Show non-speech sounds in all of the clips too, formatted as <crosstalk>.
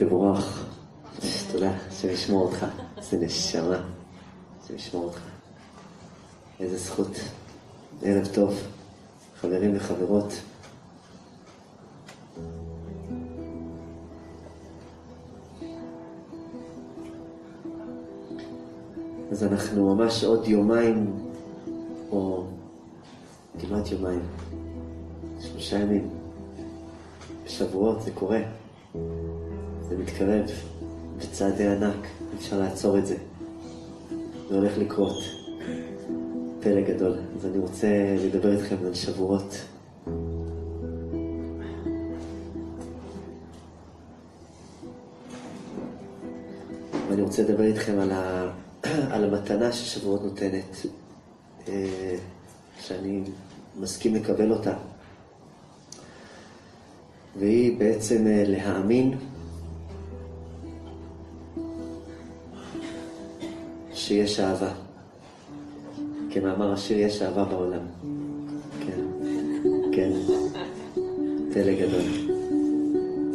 תבורך. תודה, השם ישמור אותך. איזה נשמה. השם ישמור אותך. איזה זכות. ערב טוב, חברים וחברות. אז אנחנו ממש עוד יומיים, או כמעט יומיים, שלושה ימים, בשבועות זה קורה, זה מתקרב בצעדי ענק, אפשר לעצור את זה, זה הולך לקרות, פלא גדול. אז אני רוצה לדבר איתכם על שבועות. ואני רוצה לדבר איתכם על, ה... <clears throat> על המתנה ששבועות נותנת, אה, שאני מסכים לקבל אותה. והיא בעצם אה, להאמין שיש אהבה. כמאמר השיר, יש אהבה בעולם. כן, כן, פלא גדול.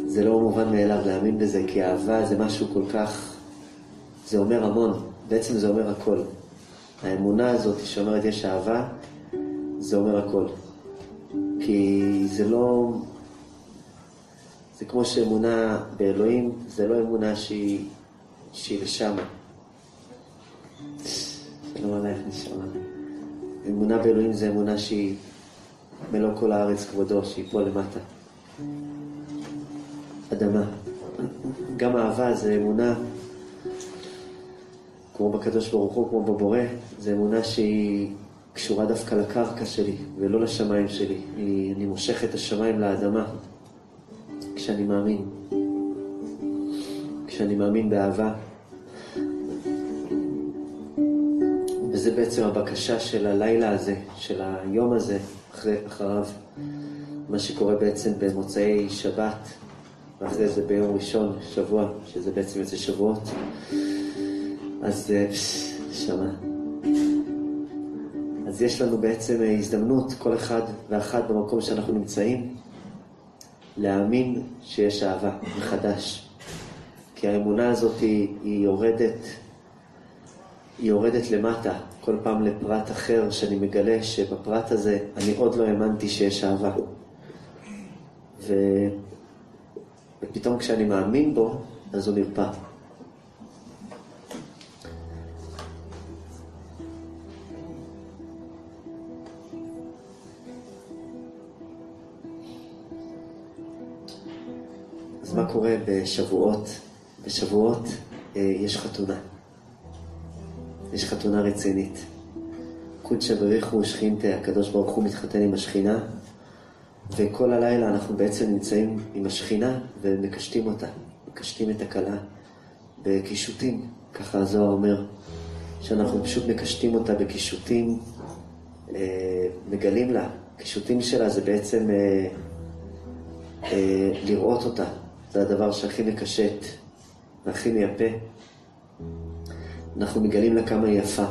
זה לא מובן מאליו להאמין בזה, כי אהבה זה משהו כל כך, זה אומר המון, בעצם זה אומר הכל. האמונה הזאת שאומרת יש אהבה, זה אומר הכל. כי זה לא... זה כמו שאמונה באלוהים, זה לא אמונה שהיא, שהיא לשמה. שלום עלייך נשמה. אמונה באלוהים זה אמונה שהיא מלוא כל הארץ כבודו, שהיא פה למטה. אדמה. גם אהבה זה אמונה, כמו בקדוש ברוך הוא, כמו בבורא, זה אמונה שהיא קשורה דווקא לקרקע שלי ולא לשמיים שלי. אני מושך את השמיים לאדמה כשאני מאמין. כשאני מאמין באהבה. וזה בעצם הבקשה של הלילה הזה, של היום הזה, אחרי, אחריו. מה שקורה בעצם במוצאי שבת, ואחרי זה ביום ראשון, שבוע, שזה בעצם יוצא שבועות. אז נשמה. אז יש לנו בעצם הזדמנות, כל אחד ואחת במקום שאנחנו נמצאים, להאמין שיש אהבה מחדש. כי האמונה הזאת היא, היא יורדת, היא יורדת למטה, כל פעם לפרט אחר שאני מגלה שבפרט הזה אני עוד לא האמנתי שיש אהבה. ו... ופתאום כשאני מאמין בו, אז הוא נרפא. אז מה קורה בשבועות? בשבועות אה, יש חתונה. יש חתונה רצינית. קודשא בריחו ושכינתה, הקדוש ברוך הוא מתחתן עם השכינה, וכל הלילה אנחנו בעצם נמצאים עם השכינה ומקשטים אותה, מקשטים את הכלה בקישוטים, ככה הזוהר אומר, שאנחנו פשוט מקשטים אותה בקישוטים, אה, מגלים לה, קישוטים שלה זה בעצם אה, אה, לראות אותה, זה הדבר שהכי מקשט והכי מייפה. אנחנו מגלים לה כמה היא יפה,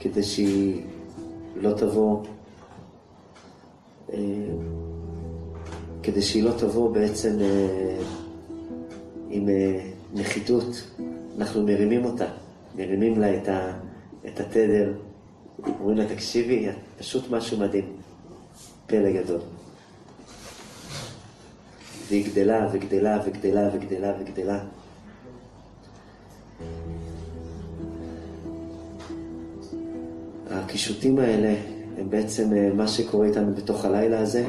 כדי שהיא לא תבוא, אה, כדי שהיא לא תבוא בעצם אה, עם אה, נחיתות. אנחנו מרימים אותה, מרימים לה את, ה, את התדר, אומרים לה, תקשיבי, פשוט משהו מדהים, פלא גדול. והיא גדלה וגדלה וגדלה וגדלה וגדלה. הקישוטים האלה הם בעצם מה שקורה איתנו בתוך הלילה הזה.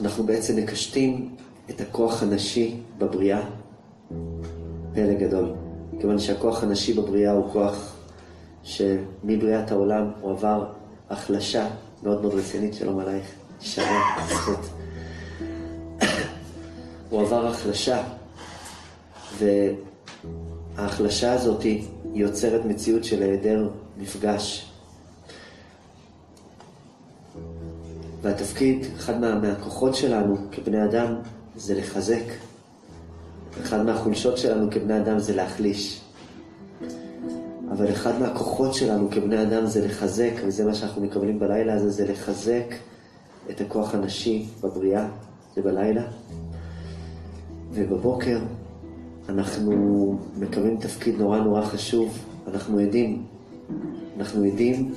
אנחנו בעצם מקשטים את הכוח הנשי בבריאה, פלא גדול. כיוון שהכוח הנשי בבריאה הוא כוח שמבריאת העולם הוא עבר החלשה מאוד מאוד רצינית, שלום עלייך, שרה, זכות. הוא עבר החלשה, וההחלשה הזאת יוצרת מציאות של היעדר מפגש. והתפקיד, אחד מה, מהכוחות שלנו כבני אדם זה לחזק. אחד מהחולשות שלנו כבני אדם זה להחליש. אבל אחד מהכוחות שלנו כבני אדם זה לחזק, וזה מה שאנחנו מקבלים בלילה הזה, זה לחזק את הכוח הנשי בבריאה, זה בלילה. ובבוקר אנחנו מקבלים תפקיד נורא נורא חשוב, אנחנו עדים, אנחנו עדים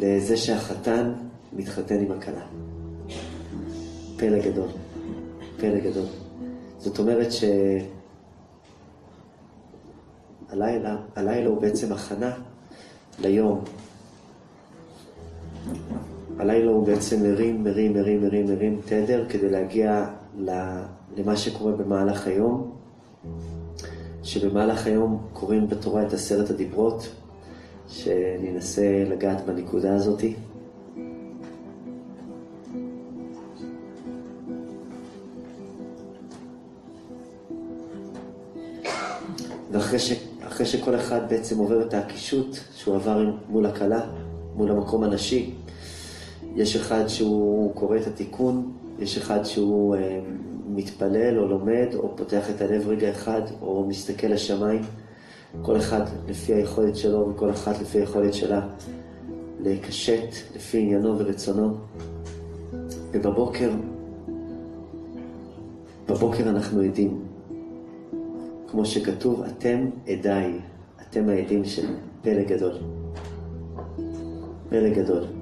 לזה שהחתן מתחתן עם הכלה. פלא גדול, פלא גדול. זאת אומרת שהלילה, הלילה הוא בעצם הכנה ליום. הלילה הוא בעצם מרים, מרים, מרים, מרים, מרים תדר כדי להגיע למה שקורה במהלך היום, שבמהלך היום קוראים בתורה את עשרת הדיברות, שאני אנסה לגעת בנקודה הזאתי. ואחרי ש, שכל אחד בעצם עובר את העקישות שהוא עבר מול הכלה, מול המקום הנשי, יש אחד שהוא קורא את התיקון, יש אחד שהוא אה, מתפלל או לומד או פותח את הלב רגע אחד או מסתכל לשמיים. כל אחד לפי היכולת שלו וכל אחת לפי היכולת שלה לקשט לפי עניינו ורצונו. ובבוקר, בבוקר אנחנו עדים. כמו שכתוב, אתם עדיי, אתם העדים של פלא גדול. פלא גדול.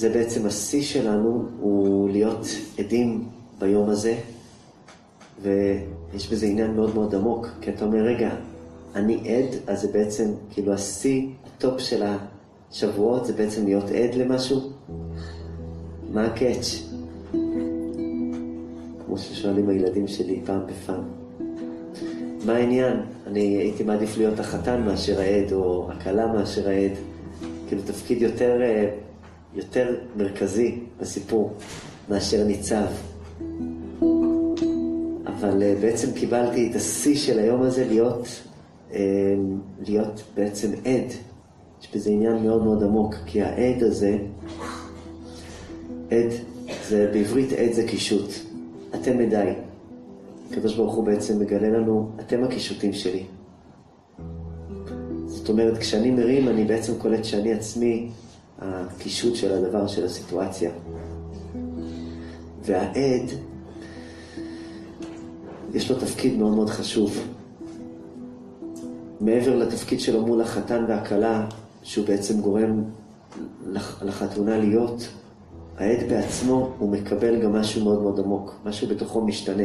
זה בעצם השיא שלנו, הוא להיות עדים ביום הזה, ויש בזה עניין מאוד מאוד עמוק, כי אתה אומר, רגע, אני עד, אז זה בעצם, כאילו השיא, ה top של השבועות, זה בעצם להיות עד למשהו? מה ה catch? כמו ששואלים הילדים שלי פעם בפעם. מה העניין? אני הייתי מעדיף להיות החתן מאשר העד, או הכלה מאשר העד. כאילו תפקיד יותר, אה, יותר מרכזי בסיפור מאשר ניצב. אבל אה, בעצם קיבלתי את השיא של היום הזה להיות, אה, להיות בעצם עד. יש בזה עניין מאוד מאוד עמוק, כי העד הזה, עד, זה בעברית עד זה קישוט. אתם עדיי. הקדוש ברוך הוא בעצם מגלה לנו, אתם הקישוטים שלי. זאת אומרת, כשאני מרים, אני בעצם קולט שאני עצמי הקישוט של הדבר, של הסיטואציה. והעד, יש לו תפקיד מאוד מאוד חשוב. מעבר לתפקיד שלו מול החתן והכלה, שהוא בעצם גורם לחתונה להיות, העד בעצמו, הוא מקבל גם משהו מאוד מאוד עמוק, משהו בתוכו משתנה.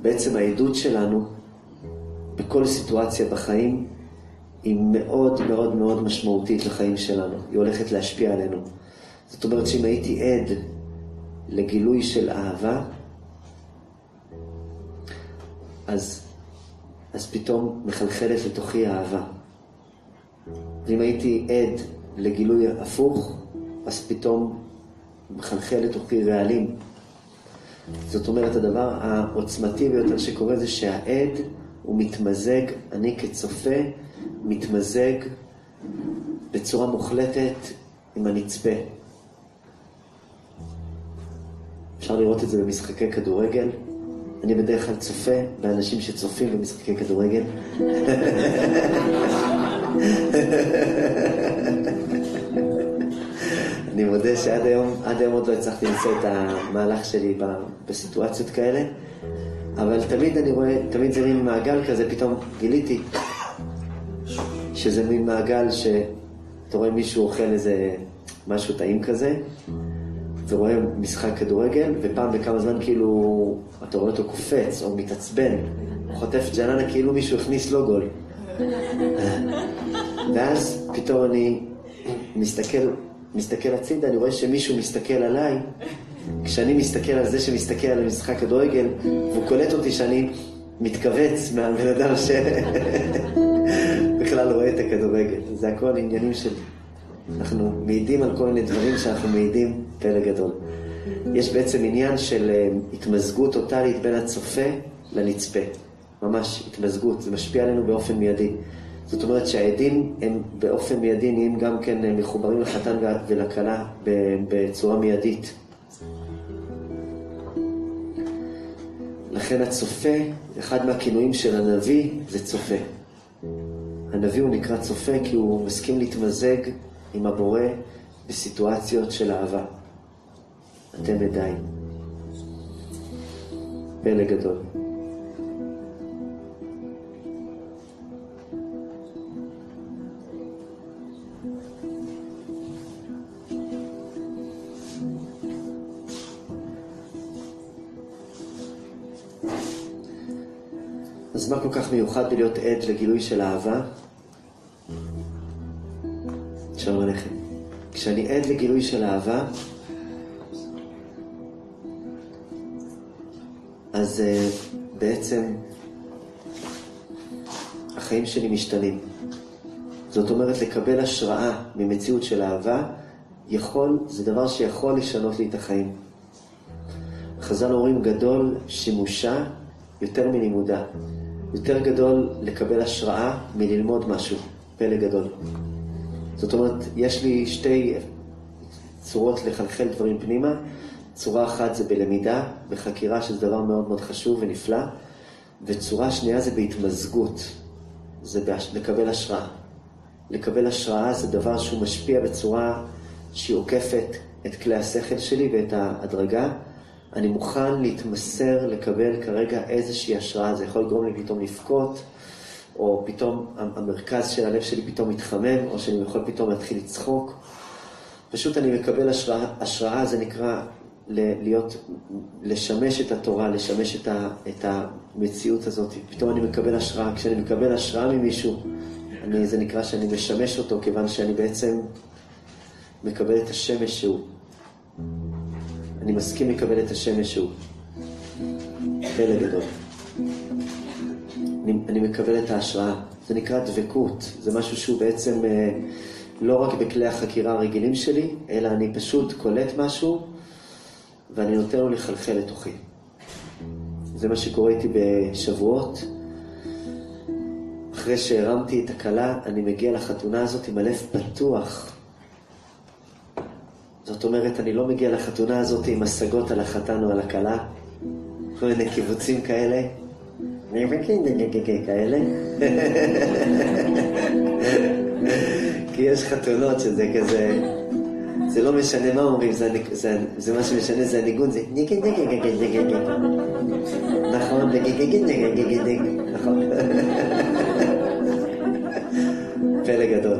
בעצם העדות שלנו, בכל סיטואציה בחיים, היא מאוד מאוד מאוד משמעותית לחיים שלנו. היא הולכת להשפיע עלינו. זאת אומרת שאם הייתי עד לגילוי של אהבה, אז, אז פתאום מחלחלת לתוכי אהבה. ואם הייתי עד לגילוי הפוך, אז פתאום מחלחל לתוכי רעלים. זאת אומרת, הדבר העוצמתי ביותר שקורה זה שהעד הוא מתמזג, אני כצופה, מתמזג בצורה מוחלטת עם הנצפה. אפשר לראות את זה במשחקי כדורגל. אני בדרך כלל צופה באנשים שצופים במשחקי כדורגל. אני מודה שעד היום, עד היום עוד לא הצלחתי למצוא את המהלך שלי בסיטואציות כאלה, אבל תמיד אני רואה, תמיד זה מין מעגל כזה, פתאום גיליתי שזה מין מעגל שאתה רואה מישהו אוכל איזה משהו טעים כזה, ורואה משחק כדורגל, ופעם בכמה זמן כאילו אתה רואה אותו קופץ או מתעצבן, או חוטף ג'ננה כאילו מישהו הכניס לו גול. ואז פתאום אני מסתכל, מסתכל הצידה, אני רואה שמישהו מסתכל עליי, כשאני מסתכל על זה שמסתכל על משחק כדורגל, והוא קולט אותי שאני מתכווץ מהבן אדם שבכלל רואה את הכדורגל. זה הכל עניינים של... אנחנו מעידים על כל מיני דברים שאנחנו מעידים פלא גדול. יש בעצם עניין של אה, התמזגות טוטאלית בין הצופה לנצפה. ממש התמזגות, זה משפיע עלינו באופן מיידי. זאת אומרת שהעדים הם באופן מיידי נהיים גם כן אה, מחוברים לחתן ולכלה בצורה מיידית. ולכן הצופה, אחד מהכינויים של הנביא זה צופה. הנביא הוא נקרא צופה כי הוא מסכים להתמזג עם הבורא בסיטואציות של אהבה. אתם עדיי. פלא גדול. אז מה כל כך מיוחד בלהיות עד לגילוי של אהבה? כשאני עד לגילוי של אהבה, אז uh, בעצם החיים שלי משתנים. זאת אומרת, לקבל השראה ממציאות של אהבה, יכול, זה דבר שיכול לשנות לי את החיים. חז"ל אומרים, גדול שימושה יותר מלימודה. יותר גדול לקבל השראה מללמוד משהו. פלא גדול. זאת אומרת, יש לי שתי צורות לחלחל דברים פנימה. צורה אחת זה בלמידה, בחקירה, שזה דבר מאוד מאוד חשוב ונפלא, וצורה שנייה זה בהתמזגות, זה לקבל השראה. לקבל השראה זה דבר שהוא משפיע בצורה שהיא עוקפת את כלי השכל שלי ואת ההדרגה. אני מוכן להתמסר, לקבל כרגע איזושהי השראה, זה יכול לגרום לי פתאום לבכות, או פתאום המרכז של הלב שלי פתאום מתחמם, או שאני יכול פתאום להתחיל לצחוק. פשוט אני מקבל השראה, השראה זה נקרא להיות, לשמש את התורה, לשמש את, ה, את המציאות הזאת. פתאום אני מקבל השראה. כשאני מקבל השראה ממישהו, אני, זה נקרא שאני משמש אותו, כיוון שאני בעצם מקבל את השמש שהוא. אני מסכים לקבל את השמש שהוא. פלא גדול. אני, מקבל את ההשראה. זה נקרא דבקות. זה משהו שהוא בעצם אה, לא רק בכלי החקירה הרגילים שלי, אלא אני פשוט קולט משהו ואני נותן לו לחלחל לתוכי. זה מה שקורה איתי בשבועות. אחרי שהרמתי את הכלה, אני מגיע לחתונה הזאת עם הלב פתוח. זאת אומרת, אני לא מגיע לחתונה הזאת עם השגות על החתן או על הכלה, כל מיני קיבוצים כאלה. כאלה. כי יש חתונות שזה כזה... זה לא משנה מה אומרים, זה, מה שמשנה, זה הניגון, זה ניגן ניגן ניגן ניגן ניגן. נכון, ניגן ניגן ניגן ניגן, נכון. פלא גדול.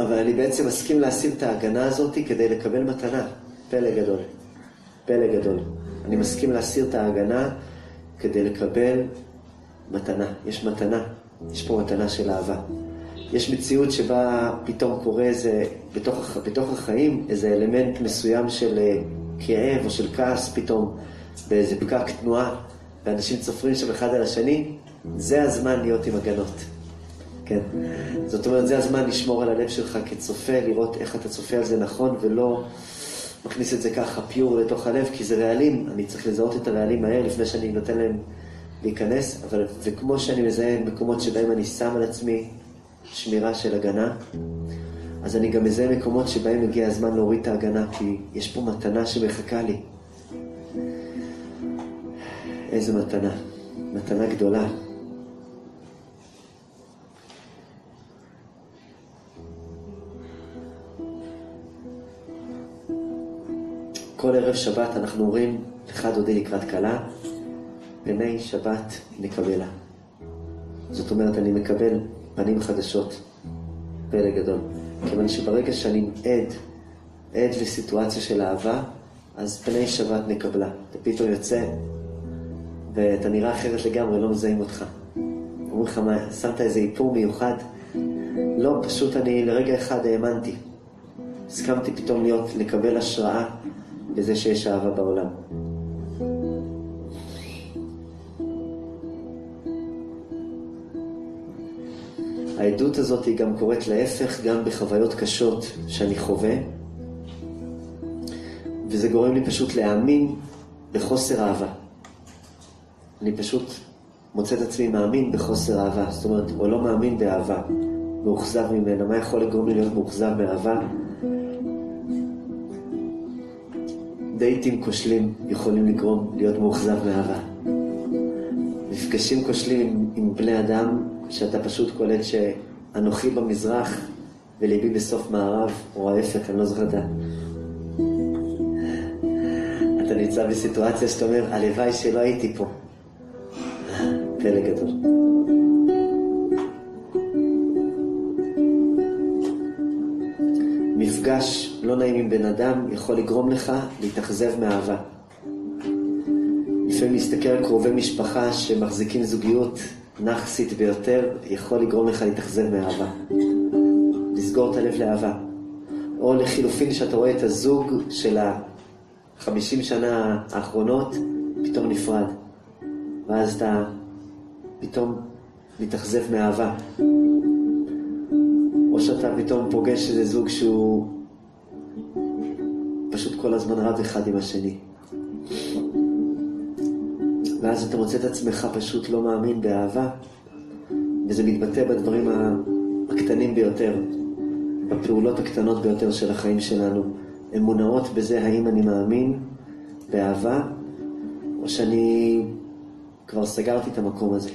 אבל אני בעצם מסכים לשים את ההגנה הזאת כדי לקבל מתנה. פלא גדול. פלא גדול. אני מסכים להסיר את ההגנה כדי לקבל מתנה. יש מתנה. יש פה מתנה של אהבה. יש מציאות שבה פתאום קורה איזה, בתוך, בתוך החיים, איזה אלמנט מסוים של אה, כאב או של כעס פתאום, באיזה פקק תנועה, ואנשים צופרים שם אחד על השני, זה הזמן להיות עם הגנות. כן. זאת אומרת, זה הזמן לשמור על הלב שלך כצופה, לראות איך אתה צופה על זה נכון, ולא מכניס את זה ככה פיור לתוך הלב, כי זה רעלים, אני צריך לזהות את הרעלים מהר לפני שאני נותן להם להיכנס, אבל, וכמו שאני מזהה מקומות שבהם אני שם על עצמי שמירה של הגנה, אז אני גם מזהה מקומות שבהם הגיע הזמן להוריד את ההגנה, כי יש פה מתנה שמחכה לי. איזה מתנה. מתנה גדולה. כל ערב שבת אנחנו אומרים, לך דודי לקראת כלה, פני שבת נקבלה. זאת אומרת, אני מקבל פנים חדשות. פלא גדול. כיוון שברגע שאני עד, עד לסיטואציה של אהבה, אז פני שבת נקבלה. אתה פתאום יוצא, ואתה נראה אחרת לגמרי, לא מזהים אותך. אומרים לך, מה, שמת איזה איפור מיוחד? לא, פשוט אני לרגע אחד האמנתי. הסכמתי פתאום להיות, לקבל השראה בזה שיש אהבה בעולם. העדות הזאת היא גם קורית להפך, גם בחוויות קשות שאני חווה, וזה גורם לי פשוט להאמין בחוסר אהבה. אני פשוט מוצא את עצמי מאמין בחוסר אהבה, זאת אומרת, או לא מאמין באהבה, מאוכזב ממנה. מה יכול לגרום לי להיות מאוכזב מאהבה? דייטים כושלים יכולים לגרום להיות מאוכזב מאהבה. מפגשים כושלים עם, בני אדם, שאתה פשוט קולט שאנוכי במזרח וליבי בסוף מערב, או ההפך, אני לא זוכר את ה... אתה נמצא בסיטואציה שאתה אומר, הלוואי שלא הייתי פה. פלא גדול. מפגש לא נעים עם בן אדם יכול לגרום לך להתאכזב מאהבה. לפעמים להסתכל על קרובי משפחה שמחזיקים זוגיות נכסית ביותר, יכול לגרום לך להתאכזב מאהבה. לסגור את הלב לאהבה. או לחילופין שאתה רואה את הזוג של החמישים שנה האחרונות, פתאום נפרד. ואז אתה פתאום מתאכזב מאהבה. או שאתה פתאום פוגש איזה זוג שהוא פשוט כל הזמן רב אחד עם השני. ואז אתה מוצא את עצמך פשוט לא מאמין באהבה, וזה מתבטא בדברים הקטנים ביותר, בפעולות הקטנות ביותר של החיים שלנו. הן מונעות בזה האם אני מאמין באהבה, או שאני כבר סגרתי את המקום הזה.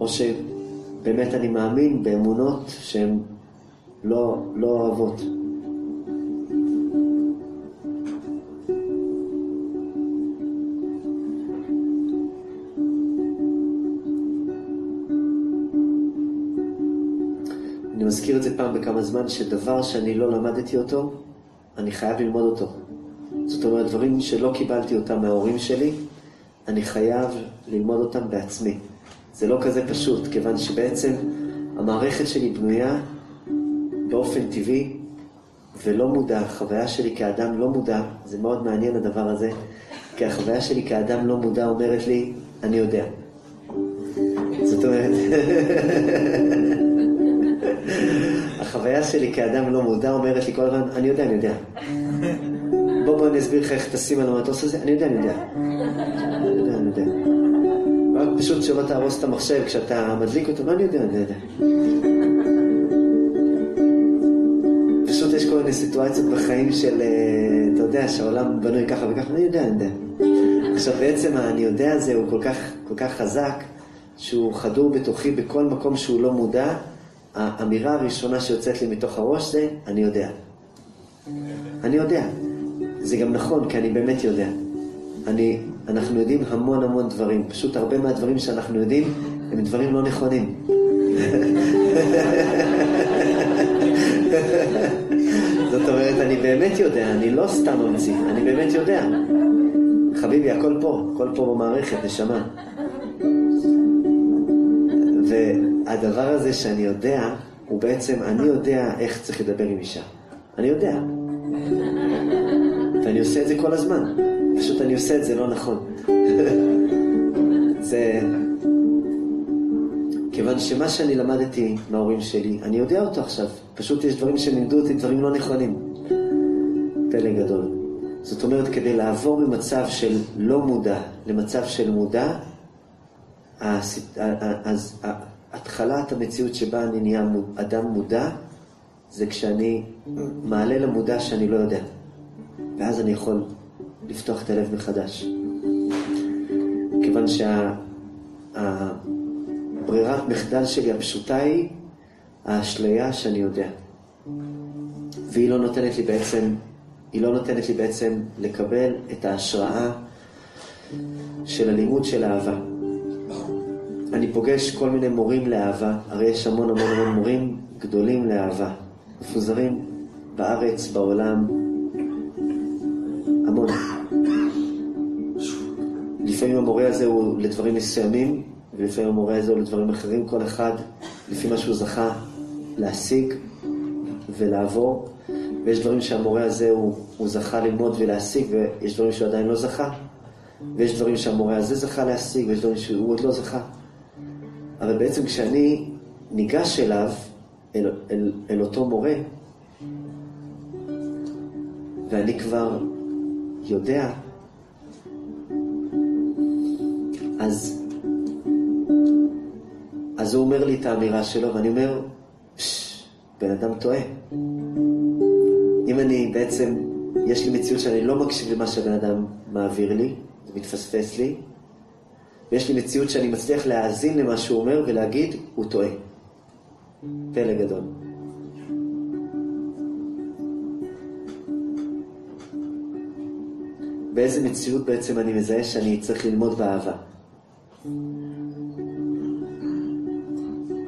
או שבאמת אני מאמין באמונות שהן לא, לא אוהבות. מזכיר את זה פעם בכמה זמן, שדבר שאני לא למדתי אותו, אני חייב ללמוד אותו. זאת אומרת, דברים שלא קיבלתי אותם מההורים שלי, אני חייב ללמוד אותם בעצמי. זה לא כזה פשוט, כיוון שבעצם המערכת שלי בנויה באופן טבעי ולא מודע, החוויה שלי כאדם לא מודע, זה מאוד מעניין הדבר הזה, כי החוויה שלי כאדם לא מודע אומרת לי, אני יודע. זאת אומרת, <laughs> החוויה שלי כאדם לא מודע אומרת לי כל הזמן, אני יודע, אני יודע. בוא בוא אני אסביר לך איך טסים על המטוס הזה, אני יודע, אני יודע. אני יודע, אני יודע. רק פשוט שלא תהרוס את המחשב כשאתה מדליק אותו, אני יודע, אני יודע. פשוט יש כל מיני סיטואציות בחיים של, אה, אתה יודע, שהעולם בנוי ככה וככה, אני יודע, אני יודע. עכשיו בעצם ה"אני יודע" הזה הוא כל כך, כל כך חזק, שהוא חדור בתוכי בכל מקום שהוא לא מודע. האמירה הראשונה שיוצאת לי מתוך הראש זה, אני יודע. אני יודע. זה גם נכון, כי אני באמת יודע. אני, אנחנו יודעים המון המון דברים. פשוט הרבה מהדברים שאנחנו יודעים הם דברים לא נכונים. זאת אומרת, אני באמת יודע, אני לא סתם ממציא, אני באמת יודע. חביבי, הכל פה, הכל פה במערכת, נשמה. והדבר הזה שאני יודע, הוא בעצם, אני יודע איך צריך לדבר עם אישה. אני יודע. ואני עושה את זה כל הזמן. פשוט אני עושה את זה לא נכון. <laughs> זה... כיוון שמה שאני למדתי מההורים שלי, אני יודע אותו עכשיו. פשוט יש דברים שלימדו אותי דברים לא נכונים. פלא גדול. זאת אומרת, כדי לעבור ממצב של לא מודע למצב של מודע, אז התחלת המציאות שבה אני נהיה אדם מודע, זה כשאני מעלה למודע שאני לא יודע. ואז אני יכול לפתוח את הלב מחדש. כיוון שהברירת מחדל שלי הפשוטה היא האשליה שאני יודע. והיא לא נותנת לי בעצם, היא לא נותנת לי בעצם לקבל את ההשראה של הלימוד של אהבה. אני פוגש כל מיני מורים לאהבה, הרי יש המון המון המון מורים גדולים לאהבה, מפוזרים בארץ, בעולם, המון. לפעמים המורה הזה הוא לדברים מסוימים, ולפעמים המורה הזה הוא לדברים אחרים, כל אחד לפי מה שהוא זכה להשיג ולעבור, ויש דברים שהמורה הזה הוא, הוא זכה ללמוד ולהשיג, ויש דברים שהוא עדיין לא זכה, ויש דברים שהמורה הזה זכה להשיג, ויש דברים שהוא עוד לא זכה. אבל בעצם כשאני ניגש אליו, אל, אל, אל אותו מורה, ואני כבר יודע, אז, אז הוא אומר לי את האמירה שלו, ואני אומר, בן אדם טועה. אם אני בעצם יש לי מציאות שאני לא מקשיב למה שהבן אדם מעביר לי, זה מתפספס לי, ויש לי מציאות שאני מצליח להאזין למה שהוא אומר ולהגיד, הוא טועה. פלא גדול. באיזה מציאות בעצם אני מזהה שאני צריך ללמוד באהבה.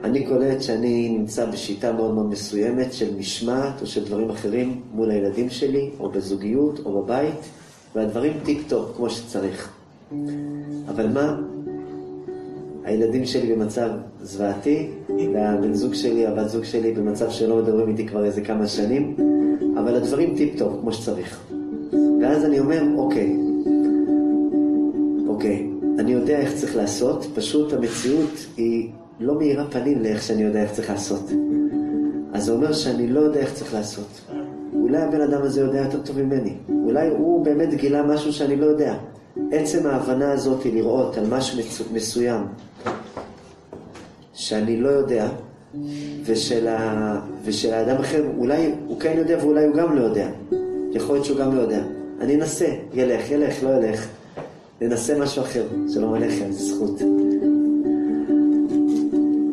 אני קולט שאני נמצא בשיטה מאוד מאוד מסוימת של משמעת או של דברים אחרים מול הילדים שלי, או בזוגיות, או בבית, והדברים טיפ-טופ כמו שצריך. אבל מה? הילדים שלי במצב זוועתי, והבן זוג שלי, הבת זוג שלי במצב שלא מדברים איתי כבר איזה כמה שנים, אבל הדברים טיפ-טופ כמו שצריך. ואז אני אומר, אוקיי, אוקיי, אני יודע איך צריך לעשות, פשוט המציאות היא לא מאירה פנים לאיך שאני יודע איך צריך לעשות. אז זה אומר שאני לא יודע איך צריך לעשות. אולי הבן אדם הזה יודע יותר טוב ממני. אולי הוא באמת גילה משהו שאני לא יודע. עצם ההבנה הזאת היא לראות על משהו מסוים שאני לא יודע, ושל, ה... ושל האדם אחר, אולי הוא כן יודע ואולי הוא גם לא יודע. יכול להיות שהוא גם לא יודע. אני אנסה, ילך, ילך, לא ילך. ננסה משהו אחר. שלום עליכם, זו זכות.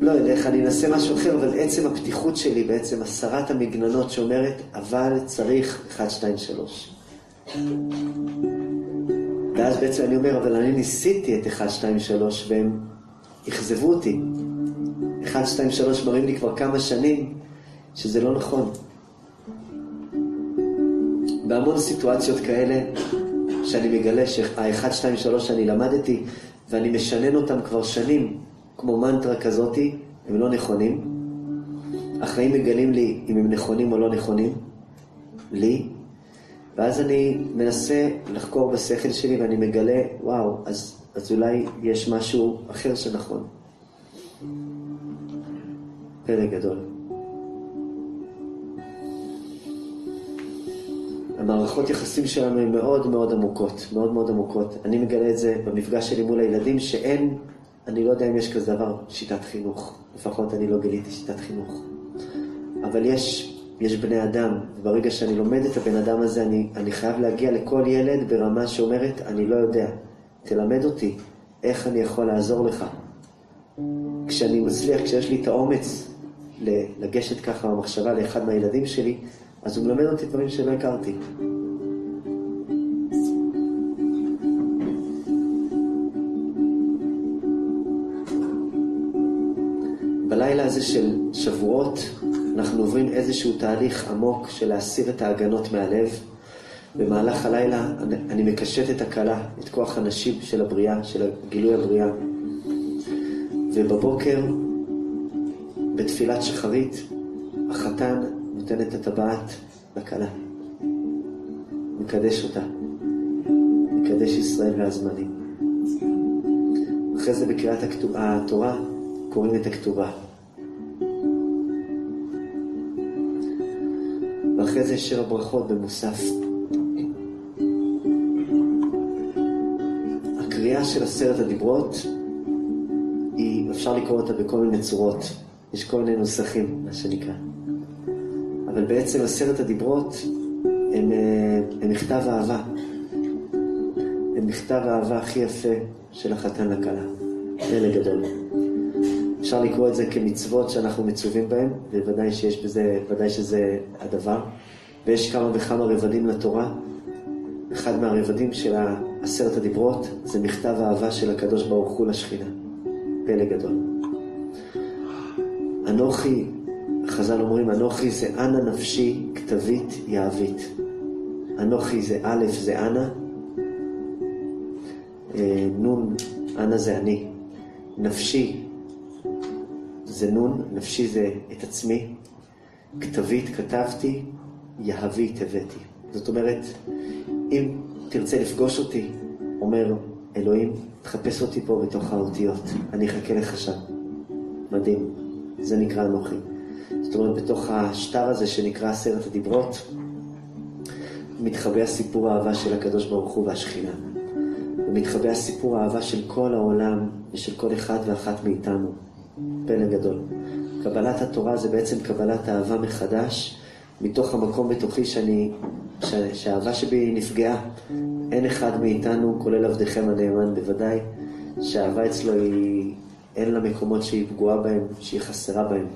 לא ילך, אני אנסה משהו אחר, אבל עצם הפתיחות שלי, בעצם הסרת המגננות שאומרת, אבל צריך 1, 2, 3. ואז בעצם אני אומר, אבל אני ניסיתי את 1, 2, 3, והם אכזבו אותי. 1, 2, 3 מראים לי כבר כמה שנים שזה לא נכון. בהמון סיטואציות כאלה, שאני מגלה שה-1, 2, 3 שאני למדתי, ואני משנן אותם כבר שנים, כמו מנטרה כזאתי, הם לא נכונים. החיים מגלים לי אם הם נכונים או לא נכונים, לי, ואז אני מנסה לחקור בשכל שלי ואני מגלה, וואו, אז, אז אולי יש משהו אחר שנכון. פלא גדול. המערכות יחסים שלנו הן מאוד מאוד עמוקות, מאוד מאוד עמוקות. אני מגלה את זה במפגש שלי מול הילדים, שאין, אני לא יודע אם יש כזה דבר, שיטת חינוך. לפחות אני לא גיליתי שיטת חינוך. אבל יש, יש בני אדם, וברגע שאני לומד את הבן אדם הזה, אני, אני חייב להגיע לכל ילד ברמה שאומרת, אני לא יודע, תלמד אותי איך אני יכול לעזור לך. כשאני מצליח, כשיש לי את האומץ לגשת ככה במחשבה לאחד מהילדים שלי, אז הוא מלמד אותי דברים שלא הכרתי. בלילה הזה של שבועות, אנחנו עוברים איזשהו תהליך עמוק של להסיר את ההגנות מהלב. במהלך הלילה אני מקשט את הכלה, את כוח הנשיב של הבריאה, של גילוי הבריאה. ובבוקר, בתפילת שחרית, החתן נותן את הטבעת לכלה. מקדש אותה. מקדש ישראל והזמנים. אחרי זה בקריאת התורה קוראים את הכתובה. ואחרי זה שיר הברכות במוסף. הקריאה של עשרת הדיברות, היא, אפשר לקרוא אותה בכל מיני צורות. יש כל מיני נוסחים, מה שנקרא. אבל בעצם עשרת הדיברות הם, אה, הם מכתב אהבה. הם מכתב האהבה הכי יפה של החתן לכלה. אלה גדול. אפשר לקרוא את זה כמצוות שאנחנו מצווים בהן, ובוודאי שיש בזה, ודאי שזה הדבר. ויש כמה וכמה רבדים לתורה. אחד מהרבדים של עשרת הדיברות זה מכתב האהבה של הקדוש ברוך הוא לשכינה. פלא גדול. אנוכי, חז"ל אומרים, אנוכי זה אנא נפשי כתבית יהבית. אנוכי זה א' זה אנא, אה, נון, אנא זה אני. נפשי זה נון, נפשי זה את עצמי. כתבית כתבתי, יהבית הבאתי. זאת אומרת, אם תרצה לפגוש אותי, אומר אלוהים, תחפש אותי פה בתוך האותיות, אני אחכה לך שם. מדהים, זה נקרא אנוכי. זאת אומרת, בתוך השטר הזה שנקרא עשרת הדיברות, מתחבא סיפור האהבה של הקדוש ברוך הוא והשכינה. ומתחבא סיפור האהבה של כל העולם ושל כל אחד ואחת מאיתנו. פלא גדול. קבלת התורה זה בעצם קבלת אהבה מחדש, מתוך המקום בתוכי שאני, שהאהבה שבי נפגעה. אין אחד מאיתנו, כולל עבדכם הנאמן בוודאי, שהאהבה אצלו היא, אין לה מקומות שהיא פגועה בהם, שהיא חסרה בהם.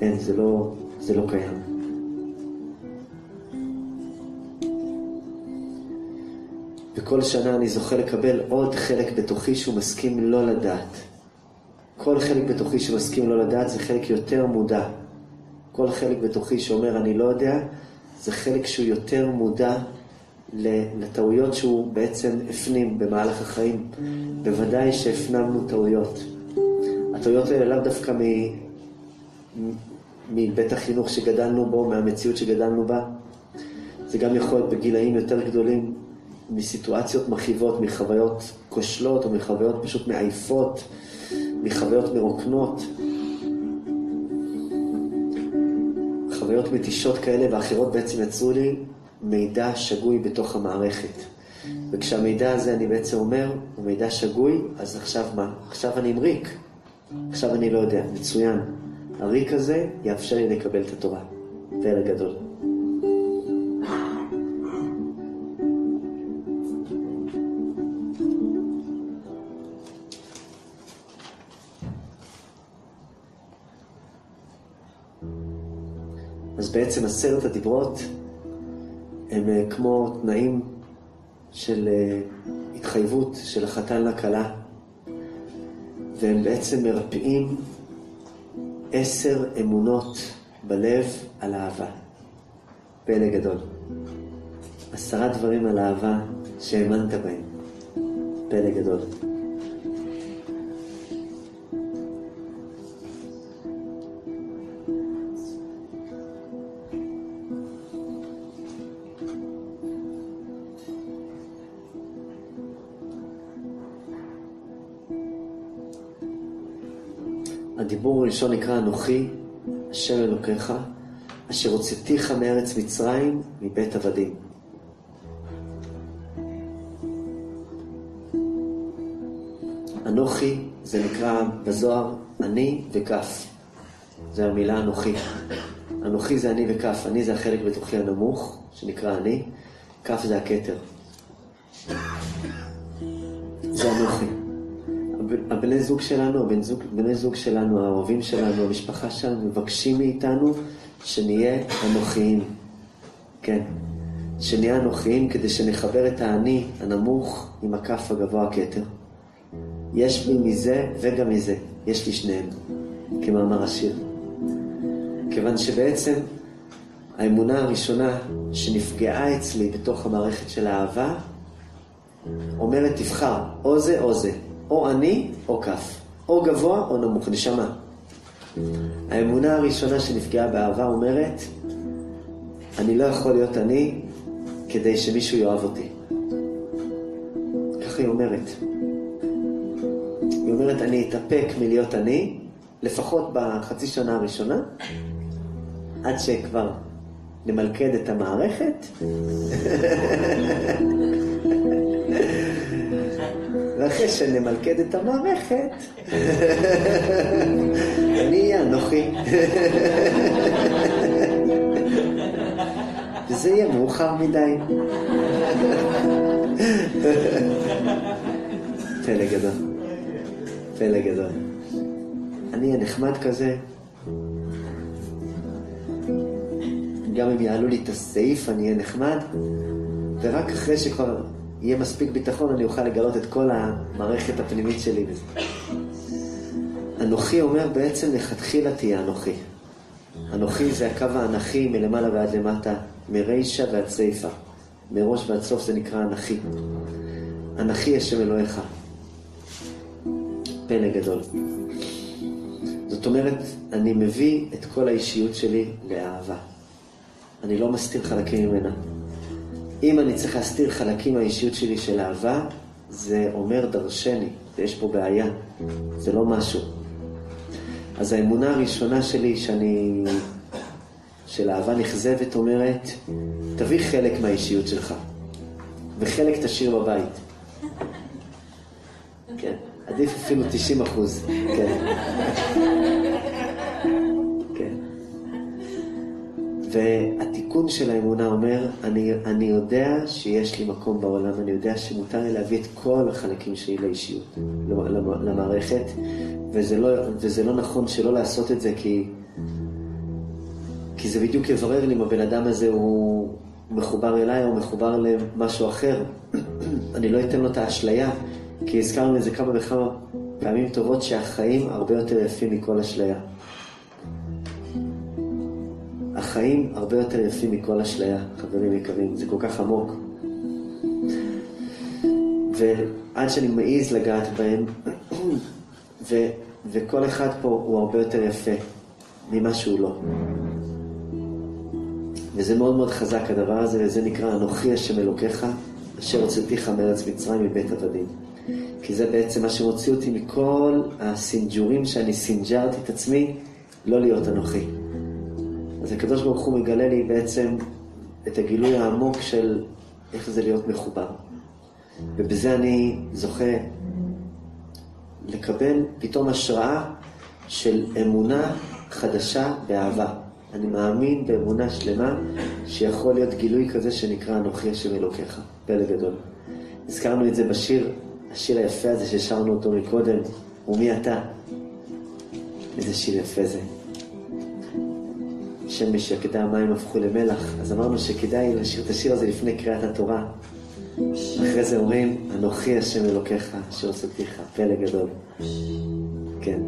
אין, זה לא, זה לא קיים. וכל שנה אני זוכה לקבל עוד חלק בתוכי שהוא מסכים לא לדעת. כל חלק בתוכי שמסכים לא לדעת זה חלק יותר מודע. כל חלק בתוכי שאומר אני לא יודע, זה חלק שהוא יותר מודע לטעויות שהוא בעצם הפנים במהלך החיים. בוודאי שהפנמנו טעויות. הטעויות האלה לאו דווקא מ... מבית החינוך שגדלנו בו, מהמציאות שגדלנו בה. זה גם יכול להיות בגילאים יותר גדולים, מסיטואציות מכאיבות, מחוויות כושלות או מחוויות פשוט מעייפות, מחוויות מרוקנות. חוויות מתישות כאלה ואחרות בעצם יצרו לי מידע שגוי בתוך המערכת. וכשהמידע הזה, אני בעצם אומר, הוא מידע שגוי, אז עכשיו מה? עכשיו אני עם ריק. עכשיו אני לא יודע, מצוין. הריק הזה יאפשר לי לקבל את התורה. פלא גדול. אז בעצם עשרת הדיברות הם אה, כמו תנאים של אה, התחייבות של החתן לכלה, והם בעצם מרפאים עשר אמונות בלב על אהבה. פלא גדול. עשרה דברים על אהבה שהאמנת בהם. פלא גדול. הראשון נקרא אנוכי, השם אלוקיך, אשר הוצאתיך מארץ מצרים, מבית עבדים. אנוכי זה נקרא בזוהר אני וכף. זה המילה אנוכי. אנוכי זה אני וכף. אני זה החלק בתוכי הנמוך, שנקרא אני. כף זה הכתר. זה אנוכי. הבני זוג שלנו, הבני זוג, בני זוג שלנו, האוהבים שלנו, המשפחה שלנו, מבקשים מאיתנו שנהיה אנוכיים. כן. שנהיה אנוכיים כדי שנחבר את האני הנמוך עם הכף הגבוה הכתר. יש לי מזה וגם מזה. יש לי שניהם, כמאמר השיר. כיוון שבעצם האמונה הראשונה שנפגעה אצלי בתוך המערכת של האהבה, אומרת תבחר, או זה או זה. או אני או כף, או גבוה או נמוך, נשמה. האמונה הראשונה שנפגעה באהבה אומרת, אני לא יכול להיות אני כדי שמישהו יאהב אותי. ככה היא אומרת. היא אומרת, אני אתאפק מלהיות אני, לפחות בחצי שנה הראשונה, עד שכבר נמלכד את המערכת. <laughs> ואחרי שנמלכד את המערכת, אני אהיה אנוכי. וזה יהיה מאוחר מדי. פלא גדול. פלא גדול. אני אהיה נחמד כזה. גם אם יעלו לי את הסעיף, אני אהיה נחמד, ורק אחרי שכבר יהיה מספיק ביטחון, אני אוכל לגלות את כל המערכת הפנימית שלי בזה. אנוכי אומר בעצם לכתחילה תהיה אנוכי. אנוכי זה הקו האנכי מלמעלה ועד למטה, מרישא ועד סיפא. מראש ועד סוף זה נקרא אנכי. אנכי השם אלוהיך. פלא גדול. זאת אומרת, אני מביא את כל האישיות שלי לאהבה. אני לא מסתיר חלקים ממנה. אם אני צריך להסתיר חלקים מהאישיות שלי של אהבה, זה אומר דרשני, ויש פה בעיה, זה לא משהו. אז האמונה הראשונה שלי, שאני... של אהבה נכזבת, אומרת, תביא חלק מהאישיות שלך, וחלק תשאיר בבית. כן, עדיף אפילו 90 אחוז, כן. והתיקון של האמונה אומר, אני, אני יודע שיש לי מקום בעולם, אני יודע שמותר לי להביא את כל החלקים שלי לאישיות, למערכת, וזה לא, וזה לא נכון שלא לעשות את זה כי, כי זה בדיוק יברר לי אם הבן אדם הזה הוא מחובר אליי או מחובר למשהו אחר. <clears throat> אני לא אתן לו את האשליה, כי הזכרנו את זה כמה וכמה פעמים טובות שהחיים הרבה יותר יפים מכל אשליה. החיים הרבה יותר יפים מכל אשליה, חברים יקרים, זה כל כך עמוק. ועד שאני מעז לגעת בהם, ו, וכל אחד פה הוא הרבה יותר יפה ממה שהוא לא. וזה מאוד מאוד חזק הדבר הזה, וזה נקרא אנוכי השם אלוקיך, אשר הוצאתיך מארץ מצרים מבית עבדים. כי זה בעצם מה שמוציא אותי מכל הסינג'ורים שאני סינג'רתי את עצמי, לא להיות אנוכי. אז הקדוש ברוך הוא מגלה לי בעצם את הגילוי העמוק של איך זה להיות מחובר. ובזה אני זוכה לקבל פתאום השראה של אמונה חדשה באהבה. אני מאמין באמונה שלמה שיכול להיות גילוי כזה שנקרא אנוכי השם אלוקיך, פלא גדול. הזכרנו את זה בשיר, השיר היפה הזה ששרנו אותו מקודם, ומי אתה? איזה שיר יפה זה. שמש יקדה המים הפכו למלח, אז אמרנו שכדאי לשיר את השיר הזה לפני קריאת התורה. אחרי זה אומרים, אנוכי השם אלוקיך, אשר עשותיך, פלא גדול. כן.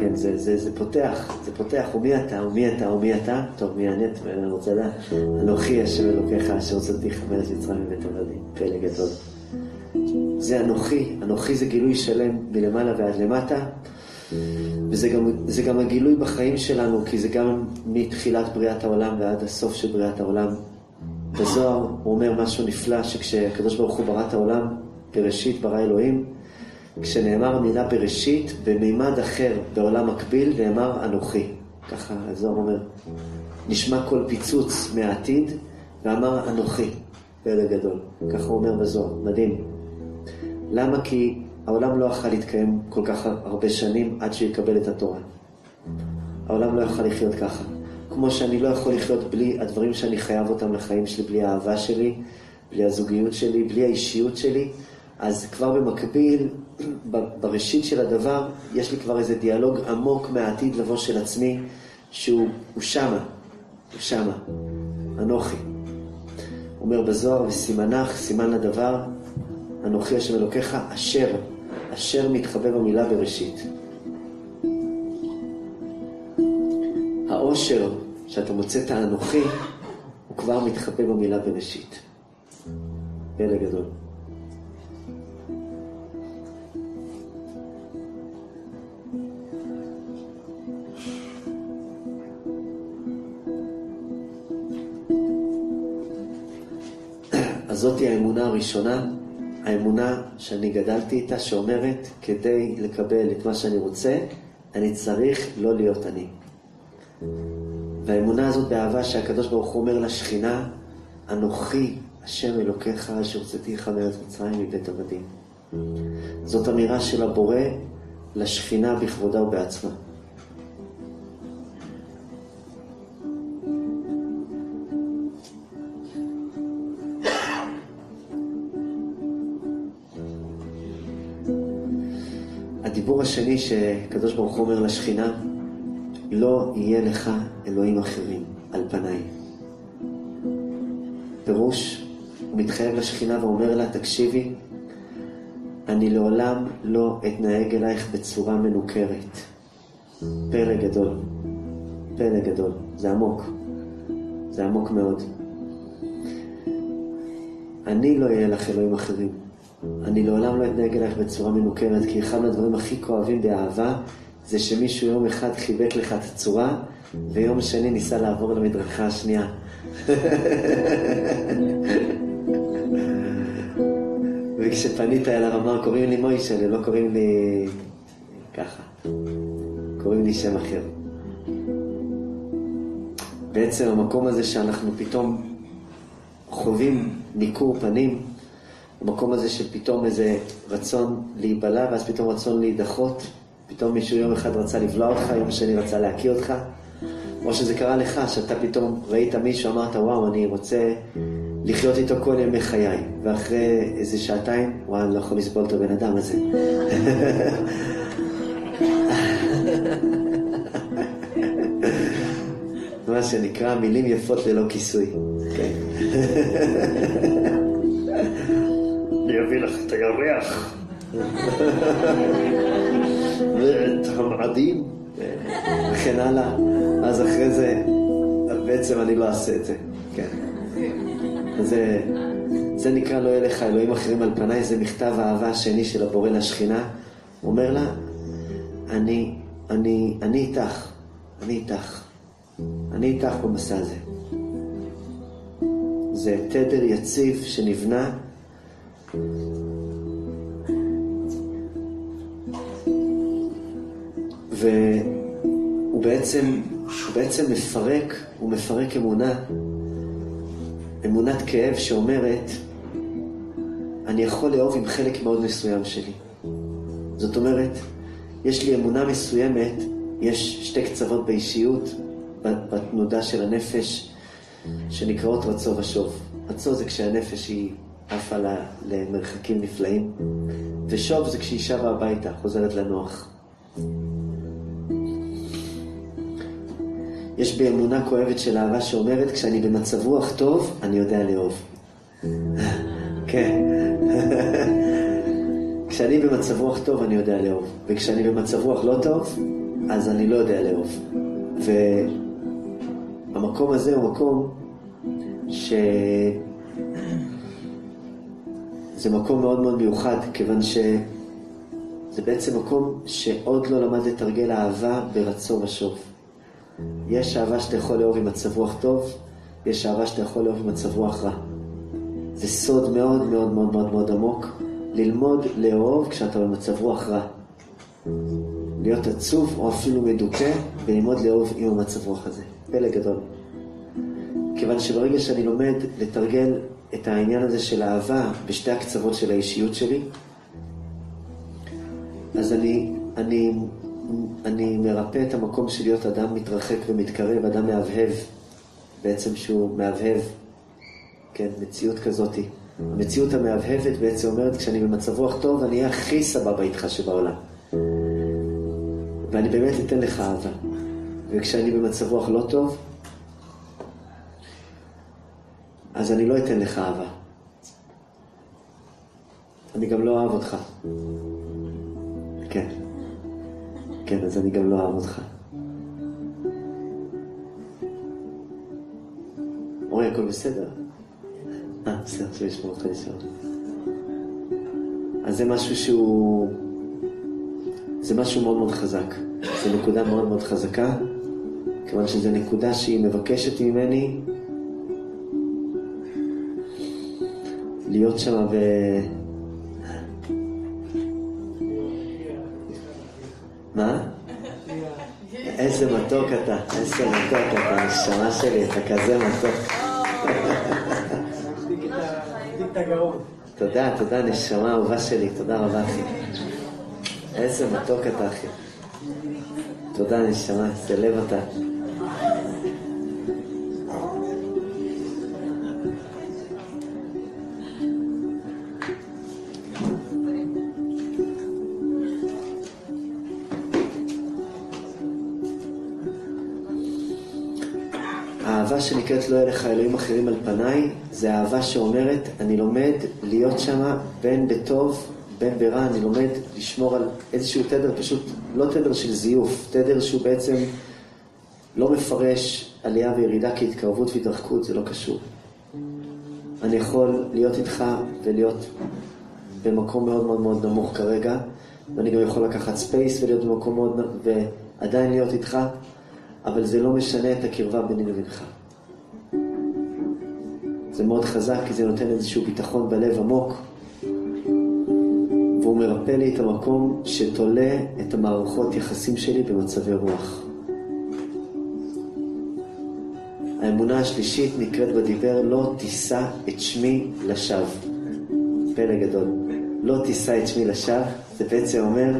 כן, זה, זה, זה פותח, זה פותח, ומי אתה, ומי אתה, ומי אתה? טוב, מי אני, אני רוצה לדעת. אנוכי השם אלוקיך אשר הוצאתיך מארץ מצרים מבית עבדים, פלא גדול. זה אנוכי, אנוכי זה גילוי שלם מלמעלה ועד למטה, וזה גם, גם הגילוי בחיים שלנו, כי זה גם מתחילת בריאת העולם ועד הסוף של בריאת העולם. בזוהר הוא אומר משהו נפלא, שכשהקדוש ברוך הוא ברא את העולם, בראשית ברא אלוהים, כשנאמר המילה בראשית, במימד אחר, בעולם מקביל, נאמר אנוכי. ככה הזוהר אומר. נשמע כל פיצוץ מהעתיד, ואמר אנוכי, פלא גדול. ככה הוא אומר בזוהר, מדהים. למה? כי העולם לא יכול להתקיים כל כך הרבה שנים עד שיקבל את התורה. העולם לא יכול לחיות ככה. כמו שאני לא יכול לחיות בלי הדברים שאני חייב אותם לחיים שלי, בלי האהבה שלי, בלי הזוגיות שלי, בלי האישיות שלי, אז כבר במקביל <clears throat> בראשית של הדבר, יש לי כבר איזה דיאלוג עמוק מהעתיד לבוא של עצמי, שהוא שמה, הוא שמה, אנוכי. אומר בזוהר, וסימנך, סימן לדבר, אנוכי השם אלוקיך, אשר, אשר מתחבא במילה בראשית. העושר שאתה מוצא את האנוכי, הוא כבר מתחבא במילה בראשית. פלא גדול. אז זאתי האמונה הראשונה, האמונה שאני גדלתי איתה, שאומרת, כדי לקבל את מה שאני רוצה, אני צריך לא להיות אני. והאמונה הזאת באהבה שהקדוש ברוך הוא אומר לשכינה, אנוכי השם אלוקיך אשר הוצאתיך מארץ מצרים מבית עבדים. זאת אמירה של הבורא לשכינה בכבודה ובעצמה. השני שקדוש ברוך הוא אומר לשכינה, לא יהיה לך אלוהים אחרים על פניי. פירוש, הוא מתחייב לשכינה ואומר לה, תקשיבי, אני לעולם לא אתנהג אלייך בצורה מנוכרת. פלא גדול, פלא גדול, זה עמוק, זה עמוק מאוד. אני לא אהיה לך אלוהים אחרים. אני לעולם לא אתנהג אלייך בצורה מנוכרת, כי אחד מהדברים הכי כואבים באהבה זה שמישהו יום אחד חיבק לך את הצורה, ויום שני ניסה לעבור למדרכה השנייה. <laughs> וכשפנית אל הרמ"ר, קוראים לי מוישה, לא קוראים לי ככה. קוראים לי שם אחר. בעצם המקום הזה שאנחנו פתאום חווים ניכור פנים, המקום הזה של פתאום איזה רצון להיבלע, ואז פתאום רצון להידחות, פתאום מישהו יום אחד רצה לבלוע אותך, יום שני רצה להקיא אותך, או שזה קרה לך, שאתה פתאום ראית מישהו, אמרת, וואו, אני רוצה לחיות איתו כל ימי חיי, ואחרי איזה שעתיים, וואו, אני לא יכול לסבול את הבן אדם הזה. <laughs> מה שנקרא מילים יפות ללא כיסוי. כן. <laughs> הירח ואת המעדים וכן הלאה. אז אחרי זה, בעצם אני לא אעשה את זה. כן. זה, זה נקרא לא יהיה לך אלוהים אחרים על פניי, זה מכתב האהבה השני של הבורא לשכינה. הוא אומר לה, אני, אני, אני איתך, אני איתך. אני איתך במסע הזה. זה תדר יציב שנבנה והוא בעצם, הוא בעצם מפרק, הוא מפרק אמונה, אמונת כאב שאומרת, אני יכול לאהוב עם חלק מאוד מסוים שלי. זאת אומרת, יש לי אמונה מסוימת, יש שתי קצוות באישיות, בתנודה של הנפש, שנקראות רצו ושוב. רצו זה כשהנפש היא עפה למרחקים נפלאים, ושוב זה כשהיא שבה הביתה, חוזרת לנוח. יש בי אמונה כואבת של אהבה שאומרת, כשאני במצב רוח טוב, אני יודע לאהוב. כן. <laughs> כשאני במצב רוח טוב, אני יודע לאהוב. וכשאני במצב רוח לא טוב, אז אני לא יודע לאהוב. והמקום הזה הוא מקום ש... זה מקום מאוד מאוד מיוחד, כיוון שזה בעצם מקום שעוד לא למד לתרגל אהבה ברצון ושוב. יש אהבה שאתה יכול לאהוב עם מצב רוח טוב, יש אהבה שאתה יכול לאהוב עם מצב רוח רע. זה סוד מאוד מאוד מאוד מאוד מאוד עמוק, ללמוד לאהוב כשאתה במצב רוח רע. להיות עצוב או אפילו מדוכא, וללמוד לאהוב עם המצב רוח הזה. פלא גדול. כיוון שברגע שאני לומד לתרגל את העניין הזה של אהבה בשתי הקצוות של האישיות שלי, אז אני, אני, אני מרפא את המקום של להיות אדם מתרחק ומתקרב, אדם מהבהב, בעצם שהוא מהבהב, כן, מציאות כזאתי. המציאות המהבהבת בעצם אומרת, כשאני במצב רוח טוב, אני אהיה הכי סבבה איתך שבעולם. ואני באמת אתן לך אהבה. וכשאני במצב רוח לא טוב, אז אני לא אתן לך אהבה. אני גם לא אוהב אותך. כן. כן, אז אני גם לא אוהב אותך. אורי, הכל בסדר? אה, בסדר, עכשיו לשמוע אותך לשאול. אז זה משהו שהוא... זה משהו מאוד מאוד חזק. זו נקודה מאוד מאוד חזקה, כיוון שזו נקודה שהיא מבקשת ממני להיות שם ו... מתוק אתה, איזה מתוק אתה, נשמה שלי, אתה כזה מתוק. תודה, תודה, נשמה אהובה שלי, תודה רבה אחי. איזה מתוק אתה אחי. תודה נשמה, איזה לב אתה. שנקראת לא יהיה לך אלוהים אחרים על פניי, זה אהבה שאומרת, אני לומד להיות שם בין בטוב, בין ברע, אני לומד לשמור על איזשהו תדר, פשוט לא תדר של זיוף, תדר שהוא בעצם לא מפרש עלייה וירידה כהתקרבות והתרחקות, זה לא קשור. אני יכול להיות איתך ולהיות במקום מאוד מאוד מאוד נמוך כרגע, ואני גם יכול לקחת space ולהיות במקום מאוד, ועדיין להיות איתך, אבל זה לא משנה את הקרבה ביני לבינך. זה מאוד חזק, כי זה נותן איזשהו ביטחון בלב עמוק, והוא מרפא לי את המקום שתולה את המערכות יחסים שלי במצבי רוח. האמונה השלישית נקראת בדיבר לא תישא את שמי לשווא. פלא גדול. לא תישא את שמי לשווא, זה בעצם אומר,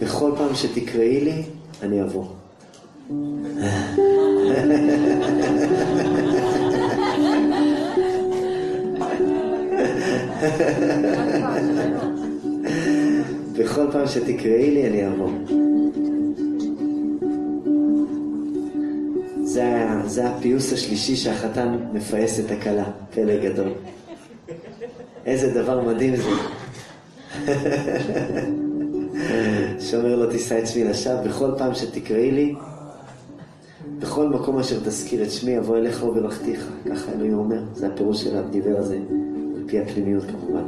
בכל פעם שתקראי לי, אני אבוא. <laughs> <laughs> בכל פעם שתקראי לי, אני אבוא. זה, זה הפיוס השלישי שהחתן מפייס את הכלה, פלא גדול. איזה דבר מדהים זה. <laughs> שאומר לו תישא את שמי לשווא, בכל פעם שתקראי לי, בכל מקום אשר תזכיר את שמי, אבוא אליך וברכתיך. ככה אלוהים אומר, זה הפירוש של הדיבר הזה, פי הפנימיות כמובן.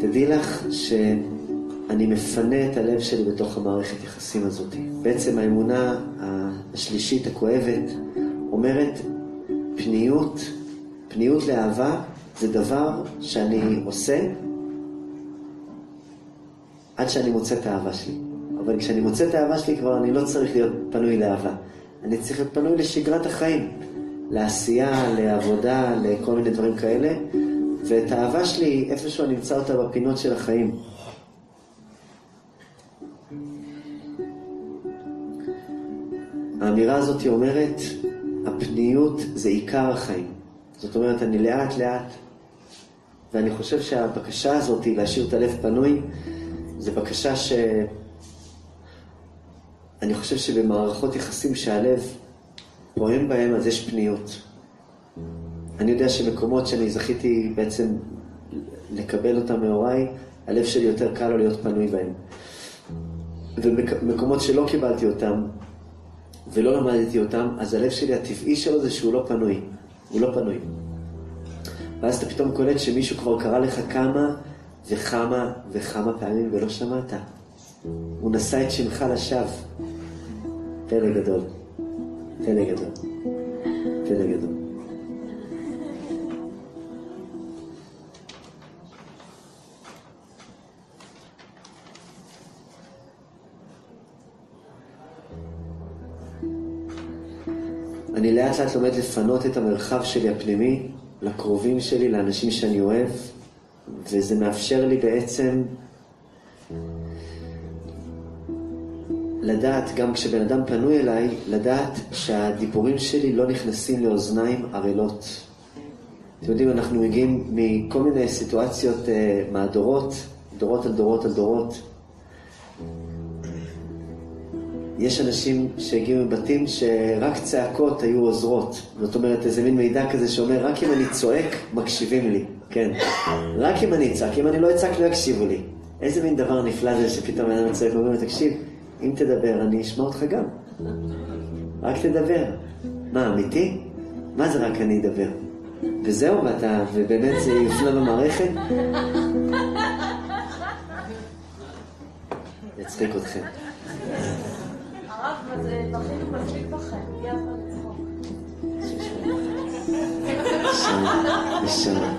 תדעי לך שאני מפנה את הלב שלי בתוך המערכת יחסים הזאת. בעצם האמונה השלישית הכואבת אומרת פניות, פניות לאהבה זה דבר שאני עושה עד שאני מוצא את האהבה שלי. אבל כשאני מוצא את האהבה שלי כבר אני לא צריך להיות פנוי לאהבה. אני צריך להיות פנוי לשגרת החיים, לעשייה, לעבודה, לכל מיני דברים כאלה. ואת האהבה שלי, איפשהו אני אמצא אותה בפינות של החיים. האמירה הזאת אומרת, הפניות זה עיקר החיים. זאת אומרת, אני לאט לאט, ואני חושב שהבקשה הזאת להשאיר את הלב פנוי, זו בקשה ש... אני חושב שבמערכות יחסים שהלב פועם בהם, אז יש פניות. אני יודע שמקומות שאני זכיתי בעצם לקבל אותם מהוריי, הלב שלי יותר קל לו להיות פנוי בהם. ומקומות שלא קיבלתי אותם ולא למדתי אותם, אז הלב שלי, הטבעי שלו זה שהוא לא פנוי. הוא לא פנוי. ואז אתה פתאום קולט שמישהו כבר קרא לך כמה וכמה וכמה פעמים ולא שמעת. הוא נשא את שמך לשווא. פלא גדול. פלא גדול. פלא גדול. אני לאט לאט לומד לפנות את המרחב שלי הפנימי לקרובים שלי, לאנשים שאני אוהב, וזה מאפשר לי בעצם לדעת, גם כשבן אדם פנוי אליי, לדעת שהדיבורים שלי לא נכנסים לאוזניים ערלות. אתם יודעים, אנחנו מגיעים מכל מיני סיטואציות uh, מהדורות, דורות על דורות על דורות. יש אנשים שהגיעו מבתים שרק צעקות היו עוזרות. זאת אומרת, איזה מין מידע כזה שאומר, רק אם אני צועק, מקשיבים לי. כן. רק אם אני אצעק, אם אני לא אצעק, לא יקשיבו לי. איזה מין דבר נפלא זה שפתאום אדם צועק ואומר לו, תקשיב, אם תדבר, אני אשמע אותך גם. רק תדבר. מה, אמיתי? מה זה רק אני אדבר? וזהו, ואתה, ובאמת זה יופנה במערכת? יצחיק אתכם. הרב, בכינו מספיק בכם, הגיע הזמן לצחוק. נשמה.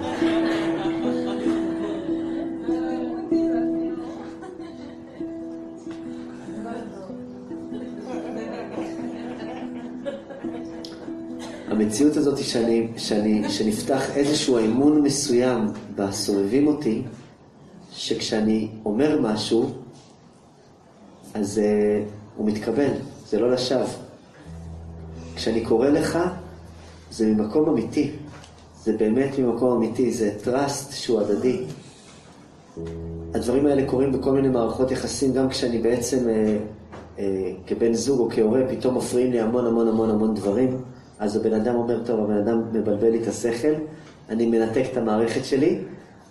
המציאות הזאת שאני, שאני, שנפתח איזשהו אמון מסוים בסובבים אותי, שכשאני אומר משהו, אז uh, הוא מתקבל, זה לא לשווא. כשאני קורא לך, זה ממקום אמיתי. זה באמת ממקום אמיתי, זה trust שהוא הדדי. הדברים האלה קורים בכל מיני מערכות יחסים, גם כשאני בעצם אה, אה, כבן זוג או כהורה, פתאום מפריעים לי המון המון המון המון דברים. אז הבן אדם אומר, טוב, הבן אדם מבלבל לי את השכל, אני מנתק את המערכת שלי,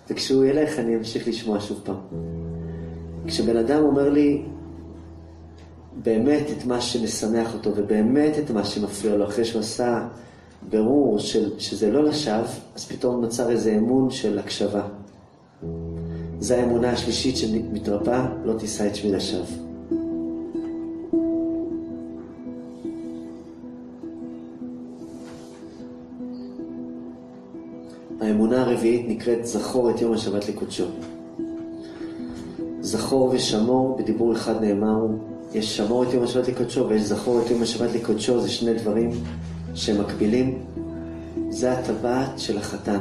וכשהוא ילך אני אמשיך לשמוע שוב פעם. כשבן אדם אומר לי באמת את מה שמשמח אותו, ובאמת את מה שמפריע לו, אחרי שהוא עשה ברור של, שזה לא לשווא, אז פתאום נוצר איזה אמון של הקשבה. זו האמונה השלישית שמתרפאה, לא תישא את שמי לשווא. האמונה הרביעית נקראת זכור את יום השבת לקודשו. זכור ושמור, בדיבור אחד נאמר, יש שמור את יום השבת לקודשו ויש זכור את יום השבת לקודשו, זה שני דברים שמקבילים. זה הטבעת של החתן.